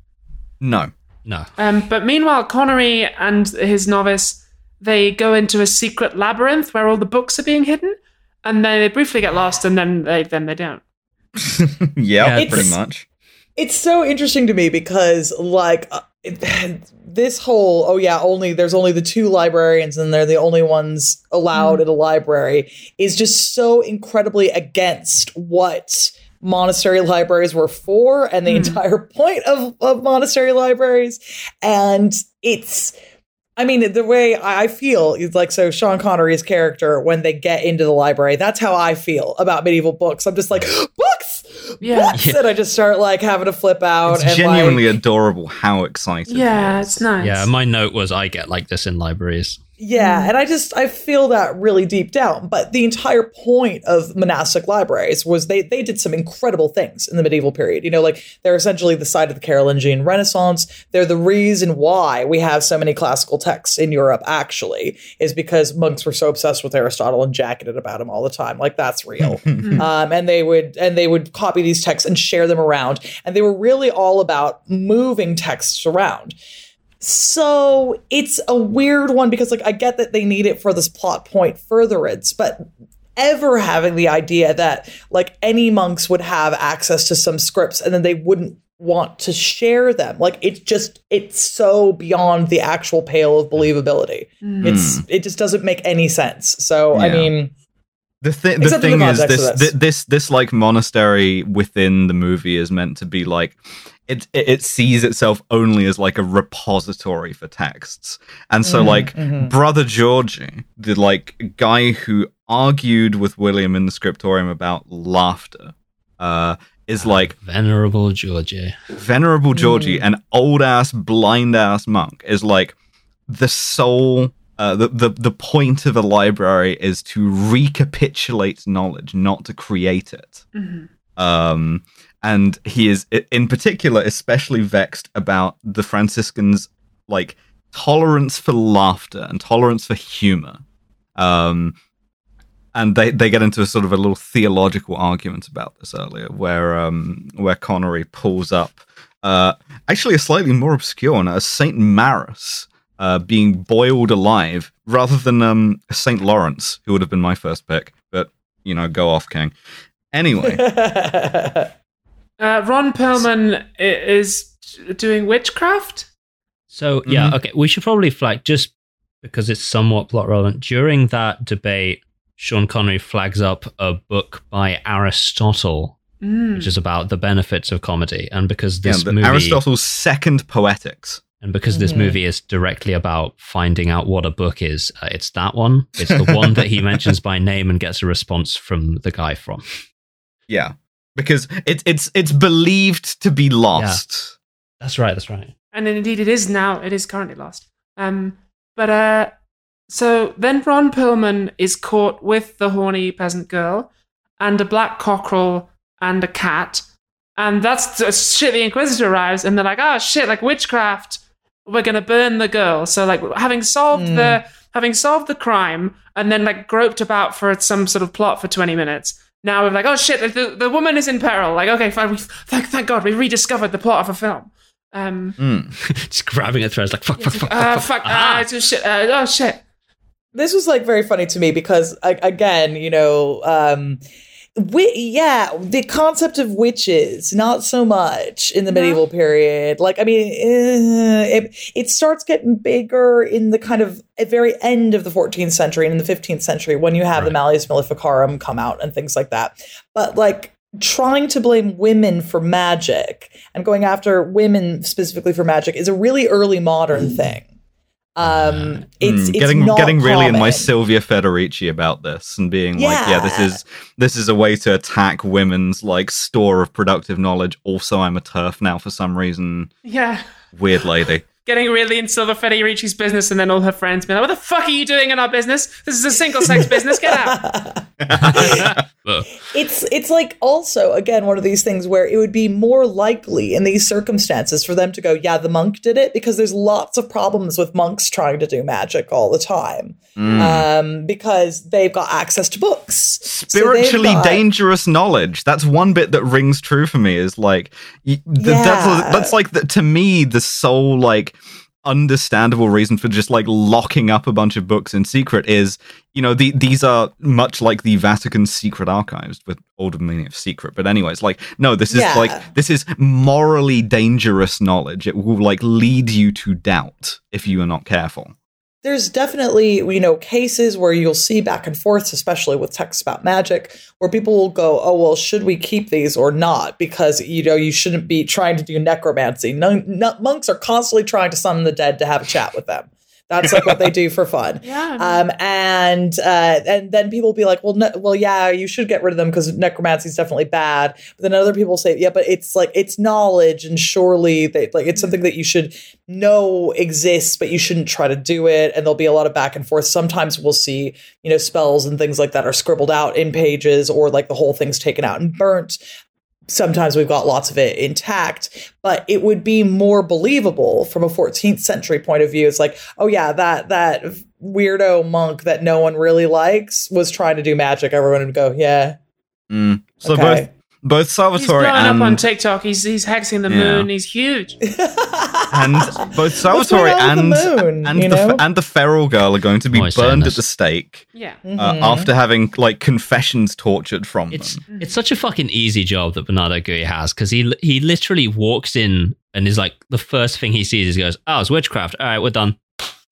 no, No. Um, but meanwhile, Connery and his novice they go into a secret labyrinth where all the books are being hidden, and then they briefly get lost, and then they then they don't. [laughs] yeah, It's- pretty much. It's so interesting to me because, like, uh, it, this whole oh yeah, only there's only the two librarians and they're the only ones allowed at a library is just so incredibly against what monastery libraries were for and the entire [laughs] point of, of monastery libraries. And it's I mean, the way I feel is like so Sean Connery's character when they get into the library, that's how I feel about medieval books. I'm just like, [gasps] books! Yeah. Books! And I just start like having to flip out It's and genuinely like, adorable how excited. Yeah, is. it's nice. Yeah, my note was I get like this in libraries. Yeah, and I just I feel that really deep down. But the entire point of monastic libraries was they they did some incredible things in the medieval period. You know, like they're essentially the site of the Carolingian Renaissance. They're the reason why we have so many classical texts in Europe. Actually, is because monks were so obsessed with Aristotle and jacketed about him all the time. Like that's real. [laughs] um, and they would and they would copy these texts and share them around. And they were really all about moving texts around. So it's a weird one because like I get that they need it for this plot point furtherance, but ever having the idea that like any monks would have access to some scripts and then they wouldn't want to share them. Like it's just it's so beyond the actual pale of believability. Mm. It's it just doesn't make any sense. So I mean The, thi- the Except in the thing is, this, this. thi- this this like monastery within the movie is meant to be like it it it sees itself only as like a repository for texts, and so Mm-hmm, like brother Georgie, the like guy who argued with William in the scriptorium about laughter, uh, is like Venerable Georgie. Venerable Georgie, an old ass, blind ass monk, is like the sole. Uh, the, the the point of a library is to recapitulate knowledge, not to create it. Um, and he is, in particular, especially vexed about the Franciscans' like tolerance for laughter and tolerance for humor. Um, and they, they get into a sort of a little theological argument about this earlier, where um, where Connery pulls up uh, actually a slightly more obscure one, a Saint Maris uh, being boiled alive, rather than um, Saint Lawrence, who would have been my first pick. But you know, go off, King. Anyway, [laughs] Uh, Ron Perlman is doing witchcraft. So yeah, Mhm. okay. We should probably flag just because it's somewhat plot relevant. During that debate, Sean Connery flags up a book by Aristotle, Mm. which is about the benefits of comedy, and because this the- movie Aristotle's second Poetics. And because this Mhm. movie is directly about finding out what a book is, uh, it's that one. It's the one that he [laughs] mentions by name and gets a response from the guy from. Yeah, because it's it's it's believed to be lost. That's right. That's right. and indeed it is now. It is currently lost. Um, but uh, so then Ron Perlman is caught with the horny peasant girl and a black cockerel and a cat, and that's the shit. The Inquisitor arrives, and they're like, "Oh shit! Like witchcraft. We're gonna burn the girl." So like, having solved the having solved the crime, and then like groped about for some sort of plot for twenty minutes. Now we're like, "Oh shit! The, the woman is in peril." Like, okay, fine. We, thank thank God we rediscovered the plot of a film. Um, Mm. [laughs] Just grabbing at threads like fuck, fuck, fuck, uh, fuck, fuck. fuck. Uh, just shit. Uh, oh shit. this was like very funny to me because again you know um wi- yeah the concept of witches not so much in the No. medieval period like i mean eh, it, it starts getting bigger in the kind of at very end of the 14th century and in the 15th century when you have the Right. malleus maleficarum come out and things like that but like trying to blame women for magic and going after women specifically for magic is a really early modern thing um it's, Mm, it's getting not getting really in my common. Silvia Federici about this and being like, yeah, this is this is a way to attack women's like store of productive knowledge. Also, I'm a turf now for some reason. Yeah. Weird lady. Getting really in Silvia Federici's business, and then all her friends being like, "What the fuck are you doing in our business? This is a single sex [laughs] business. Get out!" [laughs] It's it's like also again one of these things where it would be more likely in these circumstances for them to go, yeah, the monk did it because there's lots of problems with monks trying to do magic all the time um, because they've got access to books, So spiritually got- dangerous knowledge. That's one bit that rings true for me. Is like y- th- Yeah. that's that's like the, to me the sole like understandable reason for just like locking up a bunch of books in secret is you know the, these are much like the Vatican secret archives with older meaning of secret. But anyways, like no, this is Yeah. like this is morally dangerous knowledge. It will like lead you to doubt if you are not careful. There's definitely you know cases where you'll see back and forth especially with texts about magic where people will go oh well should we keep these or not? Because you know you shouldn't be trying to do necromancy. Monks are constantly trying to summon the dead to have a chat with them that's like what they do for fun [laughs] Yeah. um, and uh, and then people will be like, well, well, yeah, you should get rid of them because necromancy is definitely bad. But then other people say, yeah, but it's like it's knowledge, and surely they like it's something that you should know exists, but you shouldn't try to do it. And there'll be a lot of back and forth. Sometimes we'll see, you know, spells and things like that are scribbled out in pages, or like the whole thing's taken out and burnt sometimes we've got lots of it intact but it would be more believable from a 14th century point of view it's like oh yeah that that weirdo monk that no one really likes was trying to do magic everyone would go yeah Mm. So Okay. both both Salvatore blowing and up on TikTok. He's he's hexing the Yeah. moon. He's huge. [laughs] and both Salvatore and the moon, and the and the feral girl are going to be Oh, burned at the stake Yeah. uh, Mhm. after having like confessions tortured from It's them. it's such a fucking easy job that Bernardo Gui has because he he literally walks in and is like the first thing he sees is he goes, "Oh, it's witchcraft. All right, we're done.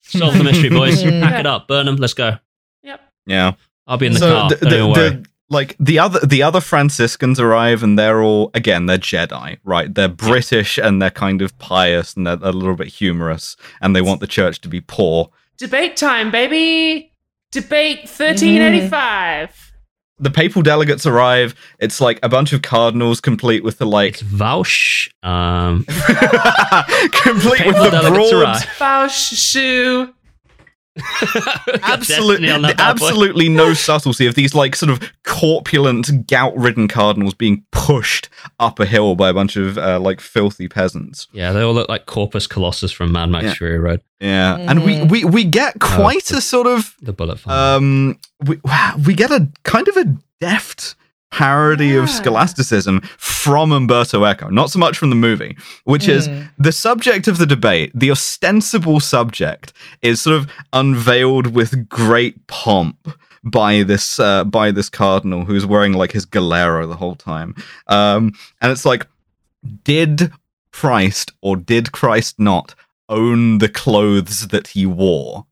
Solve the mystery, boys. [laughs] Pack it up, burn them. Let's go. Yep. Yeah. I'll be in the so car. the, Don't the- even worry." the- like the other the other Franciscans arrive and they're all again they're Jedi, right? They're British and they're kind of pious and they're a little bit humorous and they want the church to be poor. Debate time, baby. Debate 1385. The papal delegates arrive. It's like a bunch of cardinals, complete with the like, it's Vaush. Um, [laughs] complete with the delegates broad, arrive. Shoe. Absolutely, Destiny on that bad boy. absolutely no subtlety of these like sort of corpulent, gout-ridden cardinals being pushed up a hill by a bunch of uh, like filthy peasants. Yeah, they all look like Corpus Colossus from Mad Max Yeah. Fury Road. Yeah, and we, we we get quite the- a sort of The bullet fire. um we we get a kind of a deft parody of scholasticism from Umberto Eco, not so much from the movie, which is Mm. the subject of the debate, the ostensible subject, is sort of unveiled with great pomp by this uh, by this cardinal who's wearing like his galero the whole time, um, and it's like, did Christ or did Christ not own the clothes that he wore?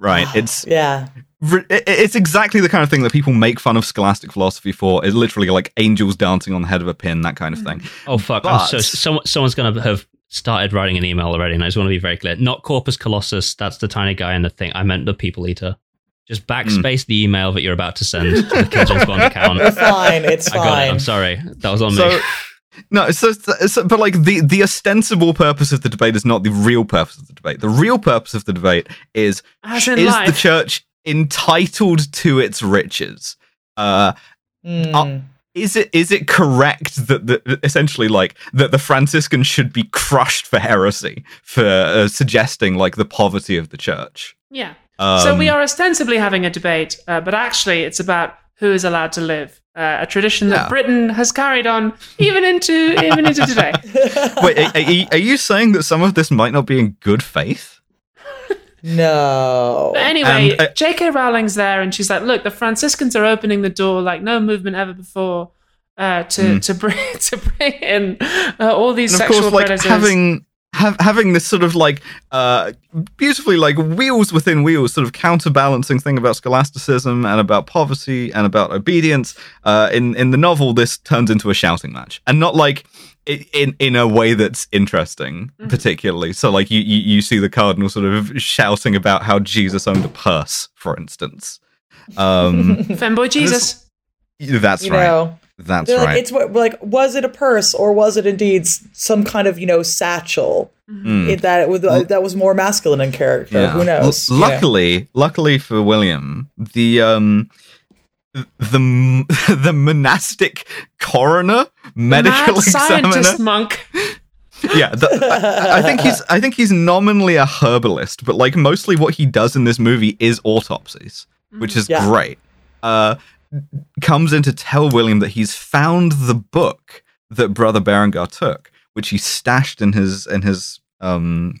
Right, [sighs] it's yeah it's exactly the kind of thing that people make fun of scholastic philosophy for. Is literally like angels dancing on the head of a pin, that kind of hmm. thing. oh fuck! I'm so someone, someone's gonna have started writing an email already, and I just want to be very clear. Not Corpus Colossus. That's the tiny guy in the thing. I meant the people eater. Just hmm. backspace the email that you're about to send to the [laughs] Kill James Bond account. it's fine it's I got it. fine I'm sorry. That was on me. So, no, so, so but like the the ostensible purpose of the debate is not the real purpose of the debate. The real purpose of the debate is is life. the church entitled to its riches? Uh, Mm. is it is it correct that the, essentially like that the Franciscans should be crushed for heresy for uh, suggesting like the poverty of the church? yeah. so Um, we are ostensibly having a debate, uh, but actually it's about who is allowed to live. Uh, a tradition that Yeah. Britain has carried on even into [laughs] even into today. Wait, are, are you- are you saying that some of this might not be in good faith? no But anyway, And, uh, J.K. Rowling's there, and she's like, "Look, the Franciscans are opening the door like no movement ever before uh, to to bring [laughs] to bring in uh, all these. And of sexual course, like predators." having have, having this sort of like uh beautifully like wheels within wheels sort of counterbalancing thing about scholasticism and about poverty and about obedience uh in in the novel this turns into a shouting match. And not like in in a way that's interesting Mm-hmm. particularly. So like you, you you see the cardinal sort of shouting about how jesus owned a purse for instance. Um [laughs] Femboy Jesus. that's you right. know that's They're right like, it's what like was it a purse or was it indeed some kind of you know satchel Mm. It, that it was that was more masculine in character. Who knows? L- you know? luckily, luckily for William, the um the [laughs] the monastic coroner, medical Mad scientist monk. [laughs] Yeah, the, I, I think he's I think he's nominally a herbalist, but like mostly what he does in this movie is autopsies, which is Yeah. great. Uh, comes in to tell William that he's found the book that Brother Berengar took, which he stashed in his in his um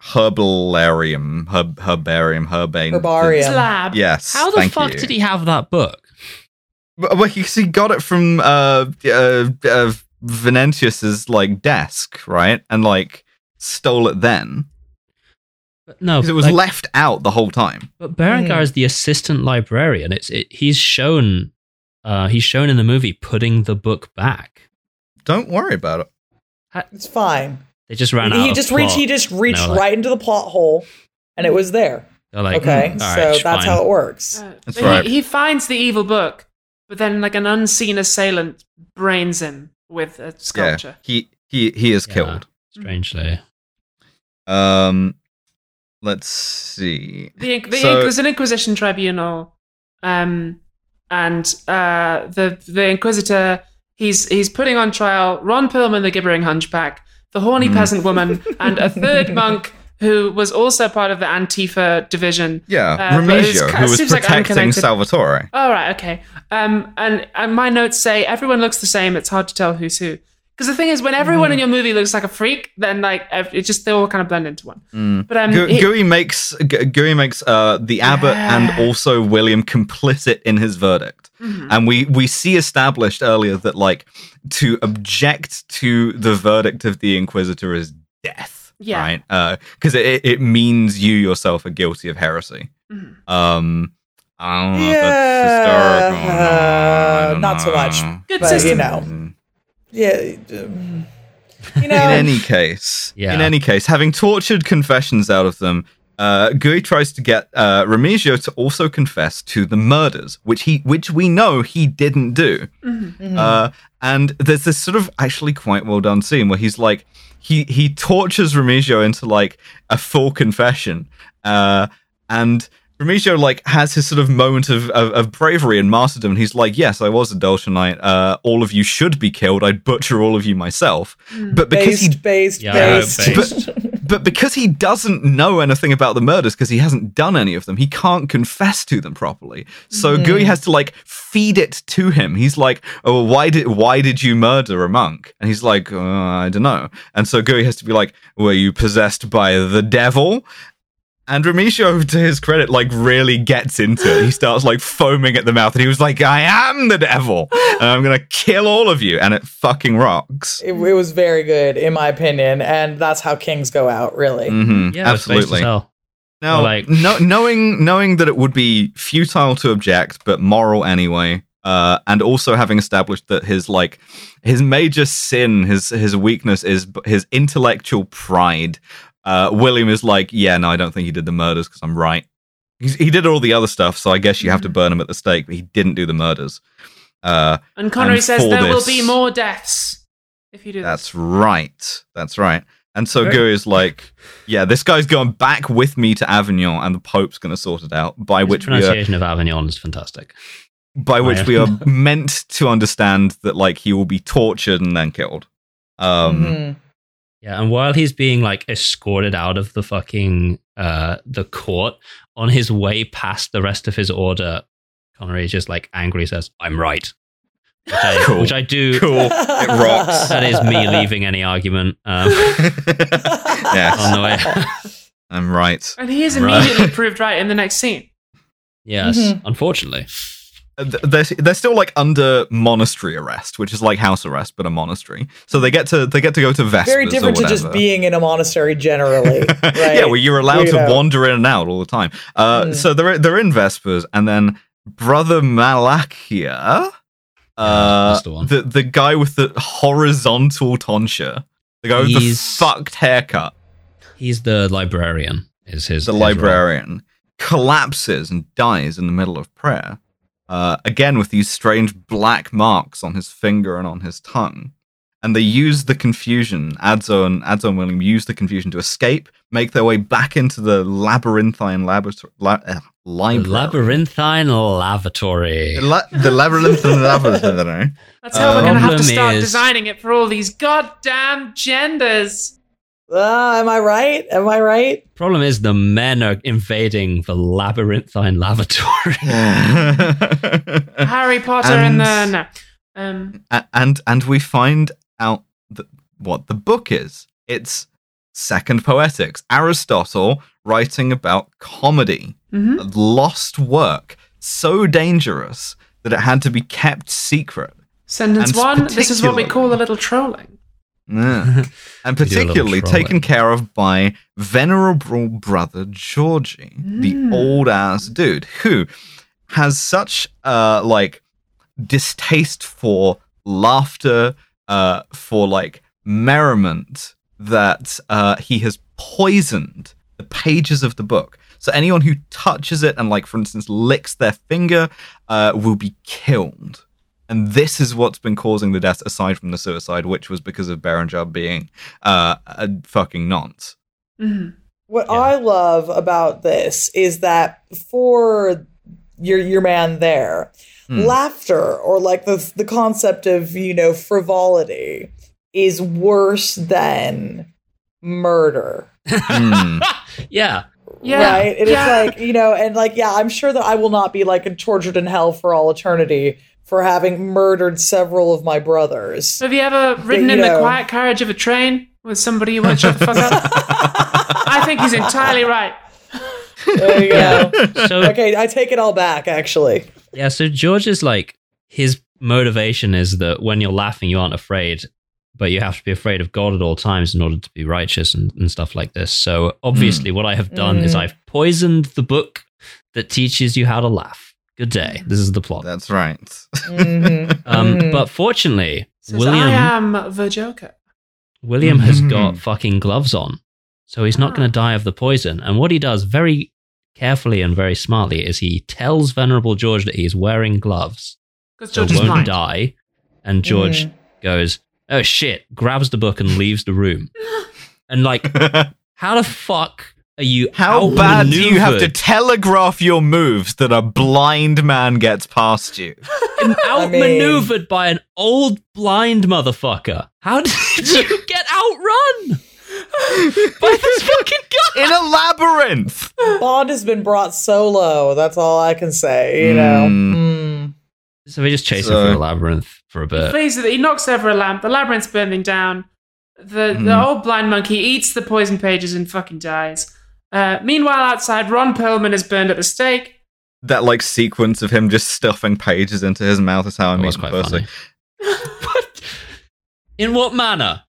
herbarium, herb, herbarium, herbane. Herbarium. Slab. Yes. How the thank fuck you. did he have that book? Well, well, he, he got it from uh, uh, uh, Venantius's like desk, right? And like stole it then But no, because it was like, left out the whole time. But Berengar is the assistant librarian. It's it, he's shown uh, he's shown in the movie putting the book back. Don't worry about it. It's fine. They just ran out. He of just reached. He just reached like- right into the plot hole, and it was there. They're like, okay, "Hmm, all so right, that's fine." how it works. Uh, That's right. He, he finds the evil book, but then like an unseen assailant brains him with a sculpture. Yeah, he he he is Yeah, killed. Strangely, Um, let's see. The, the So- there's an Inquisition tribunal, um, and uh, the the Inquisitor he's he's putting on trial Ron Perlman, the gibbering hunchback, the horny Hmm. peasant woman, [laughs] and a third monk who was also part of the Antifa division. Yeah, Uh, Remigio, who was like protecting unconnected. Salvatore. All right, okay. Um, and, and my notes say everyone looks the same. It's hard to tell who's who. Because the thing is, when everyone in your movie looks like a freak, then like it just they all kind of blend into one. Mm. But um, Gu- he- Gui makes Gu- Gui makes uh, the abbot and also William complicit in his verdict, Mhm. and we we see established earlier that like to object to the verdict of the Inquisitor is death, Yeah. right? Because it it- it means you yourself are guilty of heresy. Mhm. Um, I don't know if that's historical. or Yeah, I don't not so much. good But, system. you know, Mm. Yeah, um, you know, in any case, Yeah. in any case, having tortured confessions out of them, uh, Gui tries to get uh, Remigio to also confess to the murders, which he, which we know he didn't do. Mhm. Uh, and there's this sort of actually quite well done scene where he's like, he he tortures Remigio into like a full confession, uh, and Remigio like has his sort of moment of, of, of bravery and martyrdom. He's like, "Yes, I was a Dolce Uh, all of you should be killed. I'd butcher all of you myself." But because he based, based, Yeah, based. based. but because he doesn't know anything about the murders because he hasn't done any of them he can't confess to them properly so Mm-hmm. Gui has to like feed it to him he's like oh why did why did you murder a monk and he's like uh, i don't know and so Gui has to be like were you possessed by the devil and Remigio, to his credit, like really gets into it. He starts like foaming at the mouth, and he was like, "I am the devil, and I'm gonna kill all of you," and it fucking rocks. It, it was very good, in my opinion, and that's how kings go out, really. hmm yeah, it's based as absolutely. hell. Now, like- no, knowing knowing that it would be futile to object, but moral anyway, uh, and also having established that his like his major sin, his his weakness is his intellectual pride. Uh, William is like, yeah, no, I don't think he did the murders because I'm right. He's, he did all the other stuff, so I guess you have to Mm-hmm. burn him at the stake, but he didn't do the murders. Uh, And Connery And says for there will be more deaths if you do That's this. right. That's right. And so Very- Gui is like, yeah, this guy's going back with me to Avignon, and the Pope's going to sort it out. By His which we are, pronunciation of Avignon is fantastic. by which we are [laughs] meant to understand that like he will be tortured and then killed. Um, Mhm. Yeah, and while he's being like escorted out of the fucking uh the court on his way past the rest of his order, Connery is just like angry says, "I'm right," which I, Cool. which I do. Cool. It rocks. [laughs] That is me leaving any argument um, [laughs] yes, on the way. I'm right. And he is Right. immediately proved right in the next scene. yes, Mhm. unfortunately. Th- They're, they're still like under monastery arrest, which is like house arrest, but a monastery. So they get to they get to go to Vespers. Very different or to just being in a monastery generally. [laughs] Right? yeah, well, you're allowed You to know. wander in and out all the time. Uh, Mm. So they're they're in Vespers, and then Brother Malachia, uh, that's the the the guy with the horizontal tonsure, the guy with He's- the fucked haircut, He's the librarian. Is his the his role. librarian, collapses and dies in the middle of prayer. Uh, again with these strange black marks on his finger and on his tongue. and they use the confusion. Adso and Adso and William use the confusion to escape, make their way back into the labyrinthine laboratory. La- uh, library. Labyrinthine lavatory. The, la- the labyrinthine [laughs] laboratory. That's how we're going to have to start is- designing it for all these goddamn genders. Ah, am I right? Am I right? Problem is, the men are invading the labyrinthine lavatory. [laughs] [laughs] Harry Potter and, And- the. Um, and and we find out that what the book is. It's Second Poetics, Aristotle writing about comedy, mhm. lost work, so dangerous that it had to be kept secret. Sentence And one. This is what we call a little trolling. Yeah. [laughs] and We do a little particularly taken care of by venerable brother Georgie, the Mm. old ass dude who has such uh like distaste for laughter, uh for like merriment that uh he has poisoned the pages of the book. So anyone who touches it and like for instance licks their finger uh will be killed. And this is what's been causing the deaths, aside from the suicide, which was because of Berengar being uh, a fucking nonce. Mhm. What Yeah. I love about this is that for your your man there, Hmm. laughter or like the the concept of you know frivolity is worse than murder. Hmm. yeah. [laughs] Yeah. Right? And yeah. it's like, you know, and like, yeah, I'm sure that I will not be like tortured in hell for all eternity for having murdered several of my brothers. Have you ever ridden you in the quiet carriage of a train with somebody you want to shut the fuck up? [laughs] I think he's entirely right. There you go. So okay, I take it all back, actually. Yeah, so George is like his motivation is that when you're laughing, you aren't afraid, but you have to be afraid of God at all times in order to be righteous and, and stuff like this. So obviously, what I have done is Mm. I've poisoned the book that teaches you how to laugh. Good day. This is the plot. That's right. Mhm, Um, mhm. but fortunately, Says, William I am the Joker. William has Mhm. got fucking gloves on, so he's not Ah. going to die of the poison. And what he does very carefully and very smartly is he tells Venerable George that he's wearing gloves. Because so George is won't blind. die. And George Mhm. goes, "Oh shit!" grabs the book and leaves the room. [laughs] And like, [laughs] how the fuck are you? How bad do you have to telegraph your moves that a blind man gets past you? [laughs] outmaneuvered by an old blind motherfucker? How [laughs] did you get outrun [laughs] by this fucking guy? In a labyrinth! Bond has been brought so low. That's all I can say. You know. Mm. Mm. So we just chase him through the labyrinth for a bit. Please, he knocks over a lamp. The labyrinth's burning down. The the Mhm. old blind monkey eats the poison pages and fucking dies. Uh, meanwhile, outside, Ron Perlman is burned at the stake. That like sequence of him just stuffing pages into his mouth is how I That meet was him quite personally. funny. what? [laughs] In what manner?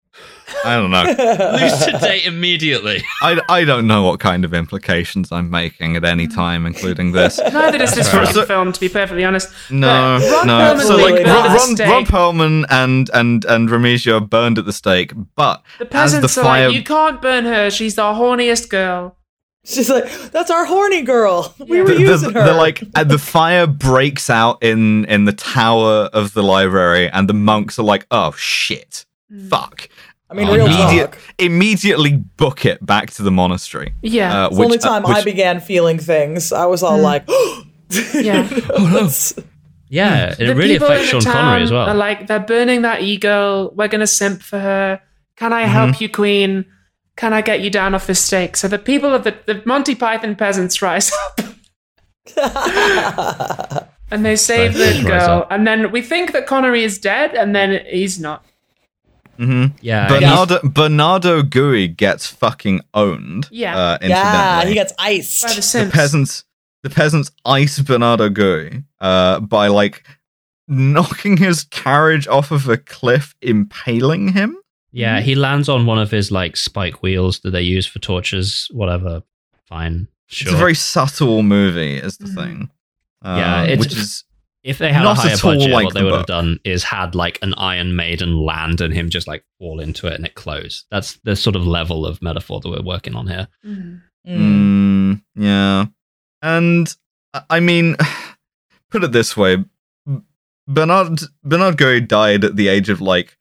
I don't know. [laughs] Elucidate immediately. [laughs] I, I don't know what kind of implications I'm making at any time, including this. Neither does this fair. fucking So- film, to be perfectly honest. No, Ron no. Perlman So like Ron, Ron, Ron Perlman and and and Remigio are burned at the stake, but The as the peasants are like, you can't burn her. She's the horniest girl. She's like, that's our horny girl. [laughs] We Yeah. were the, using the, her. the, like uh, the fire breaks out in in the tower of the library, and the monks are like, "Oh shit, Mm. fuck!" I mean, Oh, real. Immediate, talk. immediately book it back to the monastery. Yeah. Uh, It's the only time uh, which- I began feeling things. I was all Mm. like, [gasps] Yeah. [laughs] You know, it's- Yeah, it the really affects in the Sean Connery as town well. Are like they're burning that e-girl. We're gonna simp for her. Can I help Mm-hmm. you, Queen? Can I get you down off this stake? So the people of the, the Monty Python peasants rise up [laughs] and they save Right, the girl. And then we think that Connery is dead, and then he's not. Mhm. yeah, Bernardo Bernardo Gui gets fucking owned. Yeah. uh, yeah, he gets By the iced. the peasants the peasants ice Bernardo Gui uh, by like knocking his carriage off of a cliff, impaling him. Yeah, he lands on one of his like spike wheels that they use for torches. Whatever, fine, sure. It's a very subtle movie, is the Mhm. thing. Yeah, Um, it's- which is if they had not a higher at all budget, like what they the would have done is had like an Iron Maiden land and him just like fall into it and it close. That's the sort of level of metaphor that we're working on here. Mhm. Mm. Mm, yeah. And I- I mean, [sighs] put it this way: Bernard Bernard Gui died at the age of like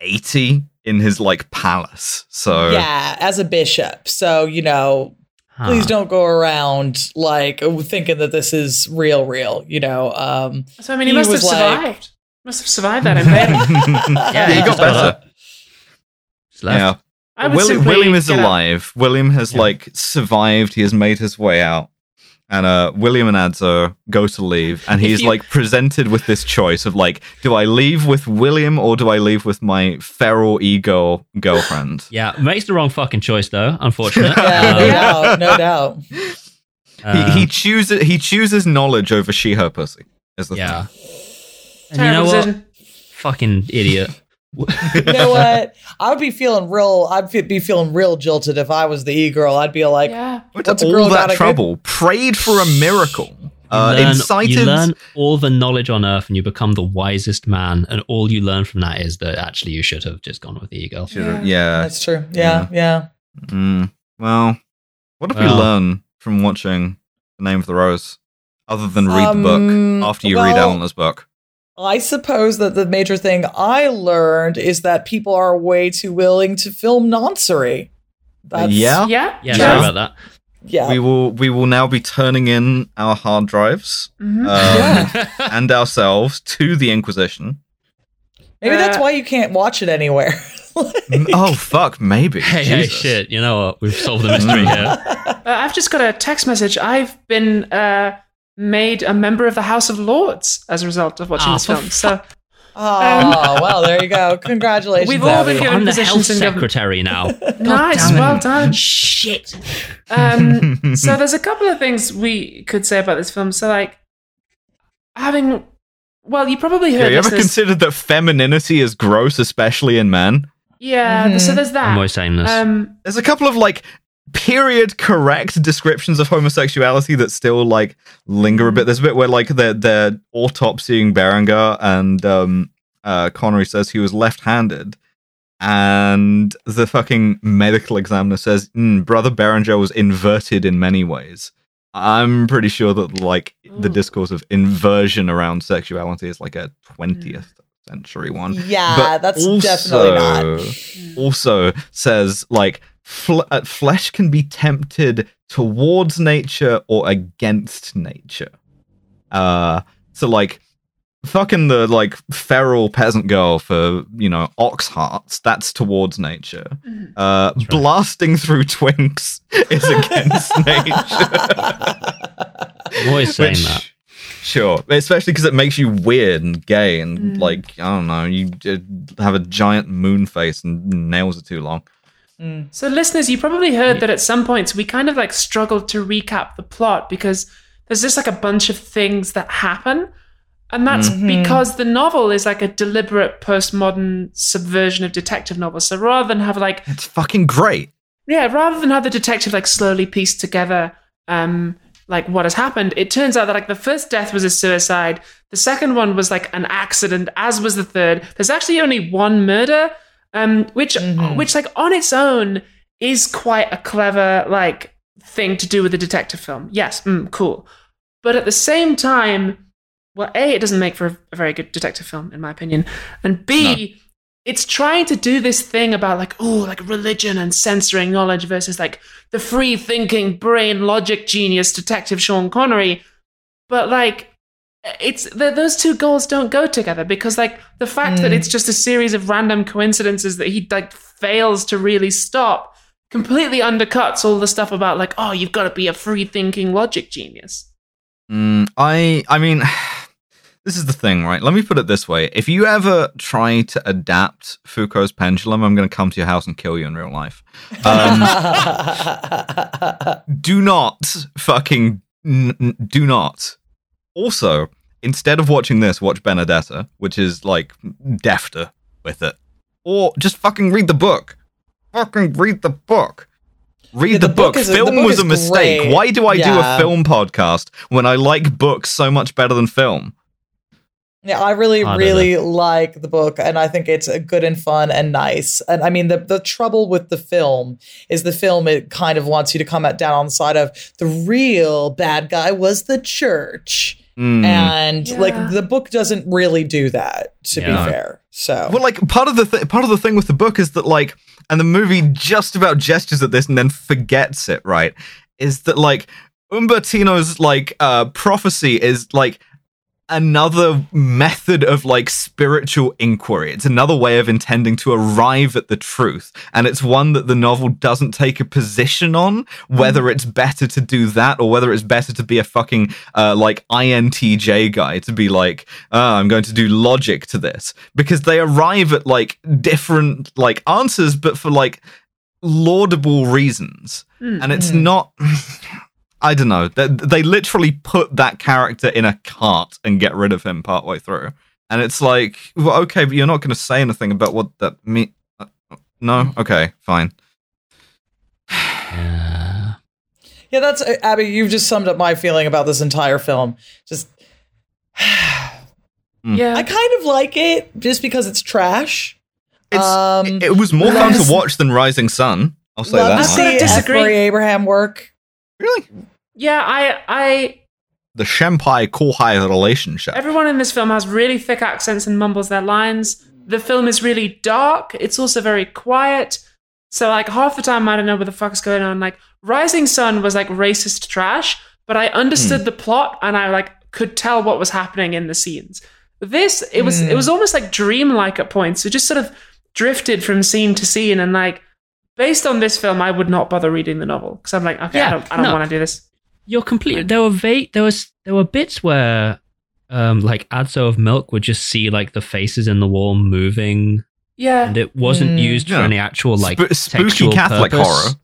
80 in his like palace. So yeah, as a bishop. So, you know, Huh. please don't go around like thinking that this is real, real, you know. Um, So I mean, he, He must have was like- survived. Must have survived that invasion. [laughs] yeah, he got just got better. up. Left. Yeah. I would William, William is get up. alive. William has Yeah. like survived. He has made his way out. And uh, William and Adso go to leave, and he's you- like presented with this choice of like, do I leave with William or do I leave with my feral ego girlfriend? [laughs] Yeah, makes the wrong fucking choice though. Unfortunate. [laughs] yeah, no Um, doubt, no doubt. uh, [laughs] he he chooses he chooses knowledge over she her pussy. Is the yeah. thing. And you know what? Fucking idiot. You know what? I would be feeling real. I'd be feeling real jilted if I was the e girl. I'd be like, Yeah. What's What's a girl all that gotta get- trouble? Prayed for a miracle. Uh, learn, incited. you learn all the knowledge on earth and you become the wisest man and all you learn from that is that actually you should have just gone with the eagle Yeah. yeah. that's true. Yeah, yeah. Mm, well, what did we Well. learn from watching The Name of the Rose, other than read the book Um, after you read Eleanor's book? I suppose that the major thing I learned is that people are way too willing to film noncery. That's, yeah, Yeah. yeah Yeah. sorry about that yeah. we will. We will now be turning in our hard drives Mhm. um, [laughs] and ourselves to the Inquisition. Maybe that's Uh, why you can't watch it anywhere. [laughs] Mm, oh fuck, maybe. hey hey shit you know what we've solved the mystery [laughs] here Uh, I've just got a text message. I've been uh, made a member of the House of Lords as a result of watching Oh, this for film. So oh, well, there you go. [laughs] Congratulations. We've all been given I'm the positions health in government. secretary now [laughs] nice, well done. shit Um, [laughs] so there's a couple of things we could say about this film. So like having, well, you probably Yeah, heard you ever listeners- considered that femininity is gross, especially in men? yeah. So Mhm. there's I'm that. always saying this Um, There's a couple of like period correct descriptions of homosexuality that still like linger a bit. There's a bit where like they're they're autopsying Berengar and um uh Connery says he was left-handed. And the fucking medical examiner says, mm, Brother Berengar was inverted in many ways. I'm pretty sure that like the discourse of inversion around sexuality is like a 20th century one Yeah, but that's also, definitely not. Also says like fl- uh, flesh can be tempted towards nature or against nature. Uh, so like fucking the like feral peasant girl for you know ox hearts. That's towards nature. Mhm. Uh, right. blasting through twinks [laughs] is against [laughs] nature. Always saying Which- that Sure, especially because it makes you weird and gay, and Mm. like I don't know, you uh, have a giant moon face and nails are too long. Mm. So, listeners, you probably heard that at some points we kind of like struggled to recap the plot because there's just like a bunch of things that happen. And that's Mhm. because the novel is like a deliberate postmodern subversion of detective novels. So rather than have like, It's fucking great. yeah, rather than have the detective like slowly piece together um like what has happened, it turns out that like the first death was a suicide, the second one was like an accident, as was the third. There's actually only one murder, um, which Mhm. which like on its own is quite a clever like thing to do with a detective film. Yes, mm, cool. But at the same time, well, A, it doesn't make for a, a very good detective film, in my opinion. And B, it's trying to do this thing about like, oh, like religion and censoring knowledge versus like the free thinking brain logic genius detective Sean Connery. But like, it's the, those two goals don't go together because like the fact that Mm. it's just a series of random coincidences that he like fails to really stop completely undercuts all the stuff about like oh you've got to be a free thinking logic genius Mm, I I mean, [sighs] this is the thing, right? Let me put it this way: if you ever try to adapt Foucault's pendulum, I'm going to come to your house and kill you in real life. Um, [laughs] do not fucking n- n- do not. Also, instead of watching this, watch Benedetta, which is like defter with it, or just fucking read the book. Fucking read the book. Read Yeah, the, the book book. is a- the film book was a mistake. great. Why do I do a film podcast when I like books so much better than film? Yeah, I really, I don't really like the book, and I think it's uh, good and fun and nice. And I mean, the the trouble with the film is the film it kind of wants you to come at down on the side of the real bad guy was the church, Mm. and Yeah. like the book doesn't really do that. To Yeah. be fair, so Well, like part of the th- part of the thing with the book is that like, and the movie just about gestures at this and then forgets it. Right? Is that like Ubertino's like uh prophecy is like another method of like spiritual inquiry. It's another way of intending to arrive at the truth. And it's one that the novel doesn't take a position on, whether it's better to do that or whether it's better to be a fucking uh, like INTJ guy to be like, ah, I'm going to do logic to this. Because they arrive at like different like answers, but for like laudable reasons. And it's not [laughs] I don't know. They, they literally put that character in a cart and get rid of him partway through. And it's like, well, okay, but you're not going to say anything about what that mean. uh, No, okay, fine. Yeah. [sighs] yeah, that's uh, Abby. You've just summed up my feeling about this entire film. Just [sighs] Yeah. I kind of like it just because it's trash. It's, Um, it, it was more fun to to watch than Rising Sun. I'll say Love that. to. I'm gonna see F. disagree. Murray Abraham work. Really? Yeah, I I The Senpai Kohai relationship. Everyone in this film has really thick accents and mumbles their lines. The film is really dark. It's also very quiet. So like half the time I don't know what the fuck is going on. Like Rising Sun was like racist trash, but I understood hmm. the plot and I like could tell what was happening in the scenes. This it was it was hmm. almost like dreamlike at points. It just sort of drifted from scene to scene and like based on this film I would not bother reading the novel because I'm like okay I don't I don't no. want to do this. You're completely. There were va- there was there were bits where, um, like Adso of Melk would just see like the faces in the wall moving, Yeah. and it wasn't Mm. used for any actual like Sp- spooky Catholic purpose. horror.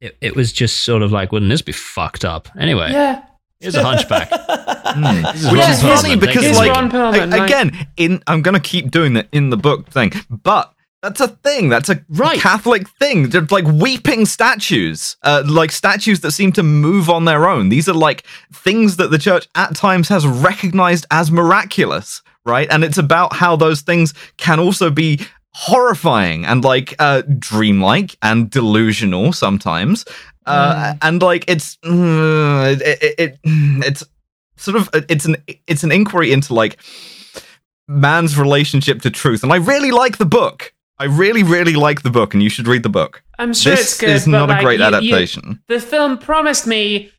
It, it was just sort of like, wouldn't this be fucked up? Anyway, yeah. here's a hunchback. [laughs] Mm. Which Ron is funny because, you. Like, Ron Perlman, a- like- again, in I'm gonna keep doing the in the book thing, but that's a thing. That's a Right. Catholic thing. They're like weeping statues, uh, like statues that seem to move on their own. These are like things that the church at times has recognized as miraculous, right? And it's about how those things can also be horrifying and like uh dreamlike and delusional sometimes uh and like it's mm, it, it, it it's sort of it's an it's an inquiry into like man's relationship to truth and i really like the book i really really like the book and you should read the book I'm sure this it's good. is not like, a great you- you- adaptation the film promised me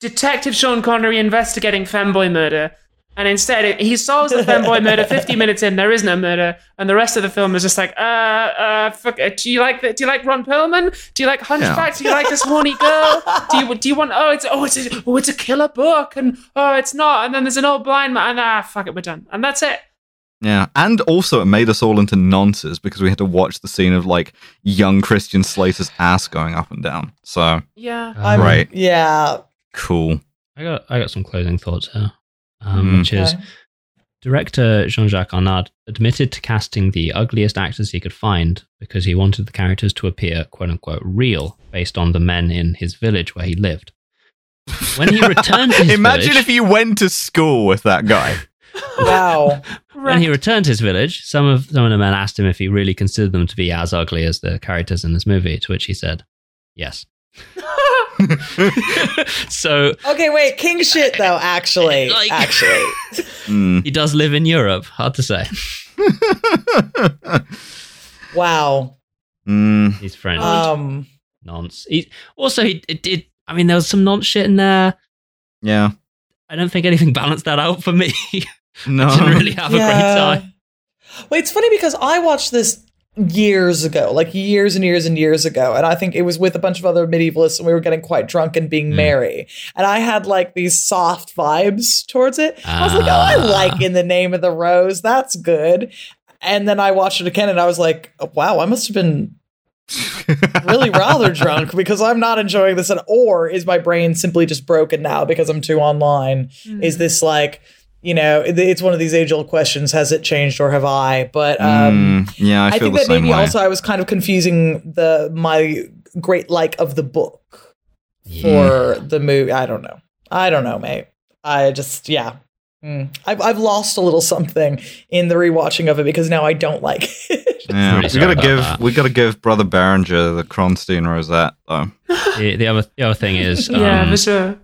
Detective Sean Connery investigating femboy murder, and instead it, he solves the femboy [laughs] murder. Fifty minutes in, there is no murder, and the rest of the film is just like, uh, uh, fuck. it. Do you like the, Do you like Ron Perlman? Do you like Hunchback? Do you like this horny girl? Do you do you want? Oh, it's oh, it's a, oh, it's a killer book, and oh, it's not. And then there's an old blind man. And, ah, fuck it, we're done, and that's it. Yeah and also it made us all into nonces because we had to watch the scene of like young christian slater's ass going up and down so Yeah. I'm, Right. Yeah. cool I got I got some closing thoughts here, um, Mm. which is Okay. director Jean-Jacques Annaud admitted to casting the ugliest actors he could find because he wanted the characters to appear "quote unquote" real, based on the men in his village where he lived. When he [laughs] returned to his imagine village, if you went to school with that guy Wow. [laughs] when he returned to his village, some of some of the men asked him if he really considered them to be as ugly as the characters in this movie. To which he said, "Yes." [laughs] so Okay, wait. King shit though. Actually, [laughs] Like- actually. Mm. he does live in Europe. Hard to say. Wow. Mm. He's French. Um. nonce. He, also, he it did. I mean, there was some nonce shit in there. yeah I don't think anything balanced that out for me. No [laughs] I Didn't really have a great time. Wait, it's funny because I watched this years ago, like years and years and years ago, and I think it was with a bunch of other medievalists, and we were getting quite drunk and being Hmm. merry, and I had like these soft vibes towards it. I was like, oh, I Ah. like in the name of the rose, that's good. And then I watched it again, and I was like, oh, wow, I must have been really rather [laughs] drunk because I'm not enjoying this at or is my brain simply just broken now because I'm too online? Is this like, you know, it's one of these age old questions, has it changed or have I? But um Mm, yeah, I I, think the that same maybe way. also I was kind of confusing the my great like of the book Yeah. for the movie. I don't know. I don't know, mate. I just yeah. Mm. I've I've lost a little something in the rewatching of it because now I don't like it. [laughs] yeah, we sorry gotta give that. we gotta give Brother Berengar the Kronsteen rosette though. The, the other the other thing is, [laughs] yeah, um, for sure.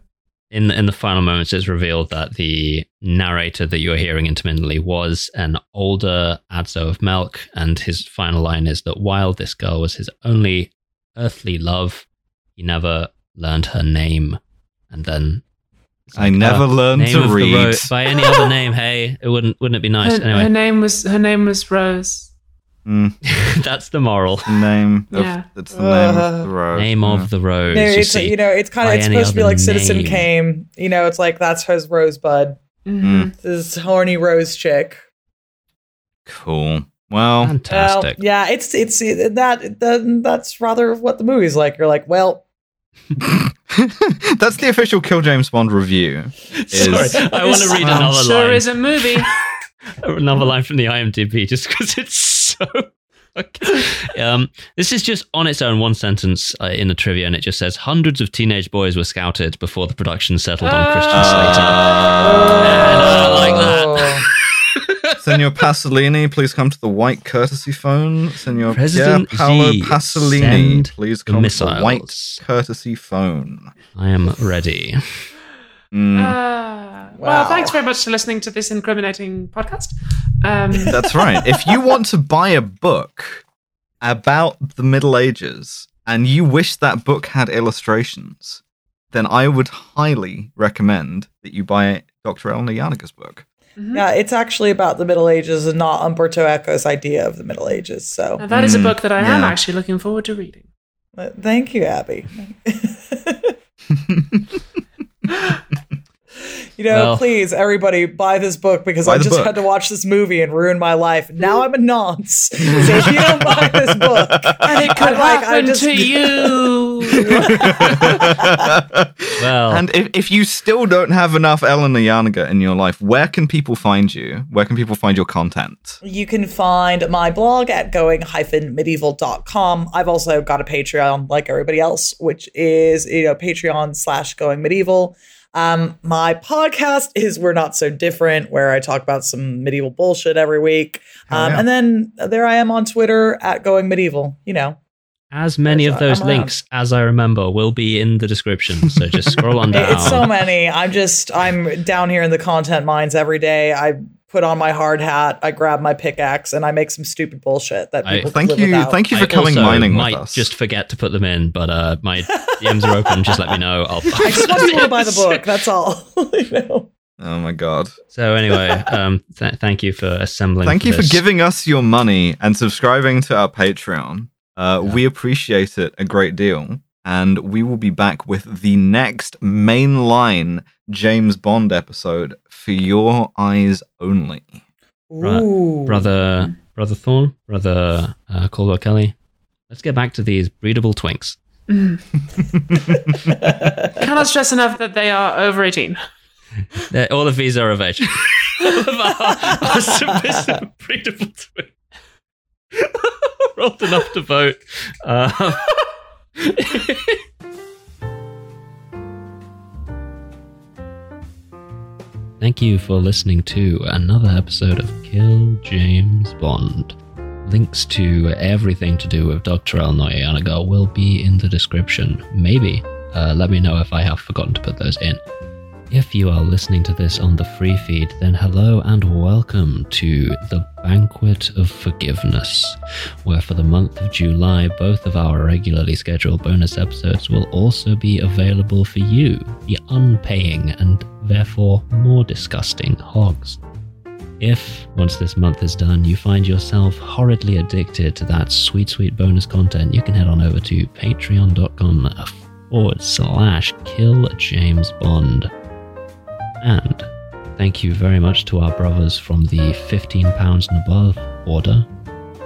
In the, in the final moments, it's revealed that the narrator that you're hearing intermittently was an older Adso of Melk, and his final line is that while this girl was his only earthly love, he never learned her name. And then it's I never uh, learned name to read. ro- by any other name. Hey, it wouldn't wouldn't it be nice? Her, anyway, her name was her name was Rose. Mm, [laughs] that's the moral. name. Of, Yeah. That's the name Uh, of the road. Name Yeah. of the rose. No, you it's see. you know, it's kind of it's supposed to be other like Citizen name. Kane. You know, it's like that's his rosebud. Mhm. This horny rose chick. Cool. Well, Fantastic. Well, yeah, it's it's that, that that's rather what the movie's like. You're like, well, [laughs] that's the official Kill James Bond review. [laughs] Is, Sorry, I want to read Um, another sure line. is a movie. another line from the IMDb just because it's so. [laughs] Okay. Um, this is just on its own one sentence uh, in the trivia, and it just says hundreds of teenage boys were scouted before the production settled on Christian Slater. And I like that. [laughs] Senor Pasolini, please come to the white courtesy phone. Senor President Pier Paolo Xi, Pasolini, please the come to the white courtesy phone. I am ready. Mm, Ah, Wow. Well, thanks very much for listening to this incriminating podcast. Um, [laughs] that's right. If you want to buy a book about the Middle Ages and you wish that book had illustrations, then I would highly recommend that you buy Dr. Eleanor Janega's book. yeah, it's actually about the Middle Ages and not Umberto Eco's idea of the Middle Ages. So, now that is a Mm, book that I am actually looking forward to reading. uh, thank you, Abby. [laughs] [laughs] You know, Well- please, everybody, buy this book because Buy I just book. had to watch this movie and ruin my life. Now I'm a nonce. So if you don't buy this book, [laughs] And it could I'm like, I happen just- to [laughs] you. [laughs] Well, and if, if you still don't have enough Eleanor Janega in your life, where can people find you? Where can people find your content? You can find my blog at going-medieval.com. I've also got a Patreon like everybody else, which is, you know, Patreon slash going medieval. Um, my podcast is We're Not So Different, where I talk about some medieval bullshit every week. Um, yeah. And then there I am on Twitter at going medieval, you know. as many of I'm those around. links as I remember will be in the description. So just scroll on [laughs] down. It's so many. I'm just I'm down here in the content mines every day. I put on my hard hat, I grab my pickaxe, and I make some stupid bullshit that I- people Thank live you, without. thank you for I coming also mining might with us. just forget to put them in, but uh, my DMs are open. Just let me know. I'll. [laughs] I just want people to buy the book. That's all. [laughs] you know? oh my god! So anyway, um, th- thank you for assembling. Thank you for giving us your money and subscribing to our Patreon. Uh, We appreciate it a great deal, and we will be back with the next mainline James Bond episode for your eyes only. Right. Ooh. brother, brother Thorn, brother uh, Caldwell Kelly. Let's get back to these breedable twinks. [laughs] Cannot stress enough that they are over 18. [laughs] They're- all of these are of age. [laughs] all of our, our submissive breedable twins. Old enough to vote. Um, Thank you for listening to another episode of Kill James Bond. Links to everything to do with Dr. Eleanor Janega will be in the description. Maybe. Uh, let me know if I have forgotten to put those in. If you are listening to this on the free feed, then hello and welcome to the Banquet of Forgiveness, where for the month of July, both of our regularly scheduled bonus episodes will also be available for you, the unpaying and therefore more disgusting hogs. If, once this month is done, you find yourself horridly addicted to that sweet, sweet bonus content, you can head on over to patreon.com forward slash kill James Bond. And thank you very much to our brothers from the £15 and above order.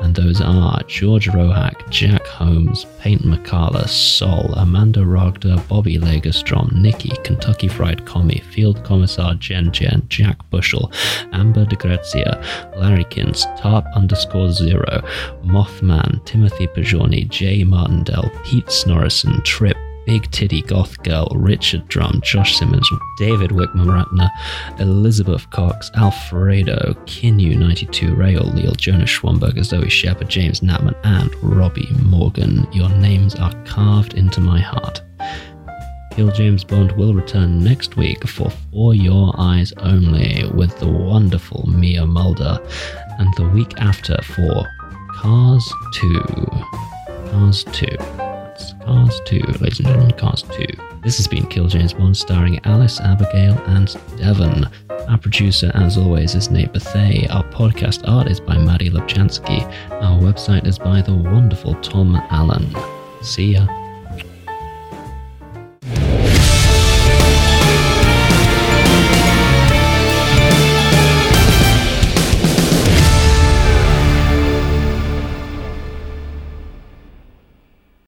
And those are George Rohack, Jack Holmes, Paint McCalla, Sol, Amanda Rogda, Bobby Lagerstrom, Nikki, Kentucky Fried Commie, Field Commissar Jen Jen, Jack Bushel, Amber de Grazia, Larrykins, Tarp underscore zero, Mothman, Timothy Pajorni, Jay Martindale, Pete Snorrison, Trip, Big Titty Goth Girl, Richard Drum, Josh Simmons, David Wickman Ratner, Elizabeth Cox, Alfredo, Kinu92, Ray O'Leal, Jonas Schwamberger, Zoe Shepard, James Natman, and Robbie Morgan. Your names are carved into my heart. Kill James Bond will return next week for For Your Eyes Only with the wonderful Mia Mulder, and the week after for Cars 2. Cars 2. Cars 2, ladies and gentlemen, Cars 2. This has been Kill James Bond, starring Alice, Abigail, and Devon. Our producer, as always, is Nate Bethay. Our podcast art is by Maddie Lubchansky. Our website is by the wonderful Tom Allen. See ya.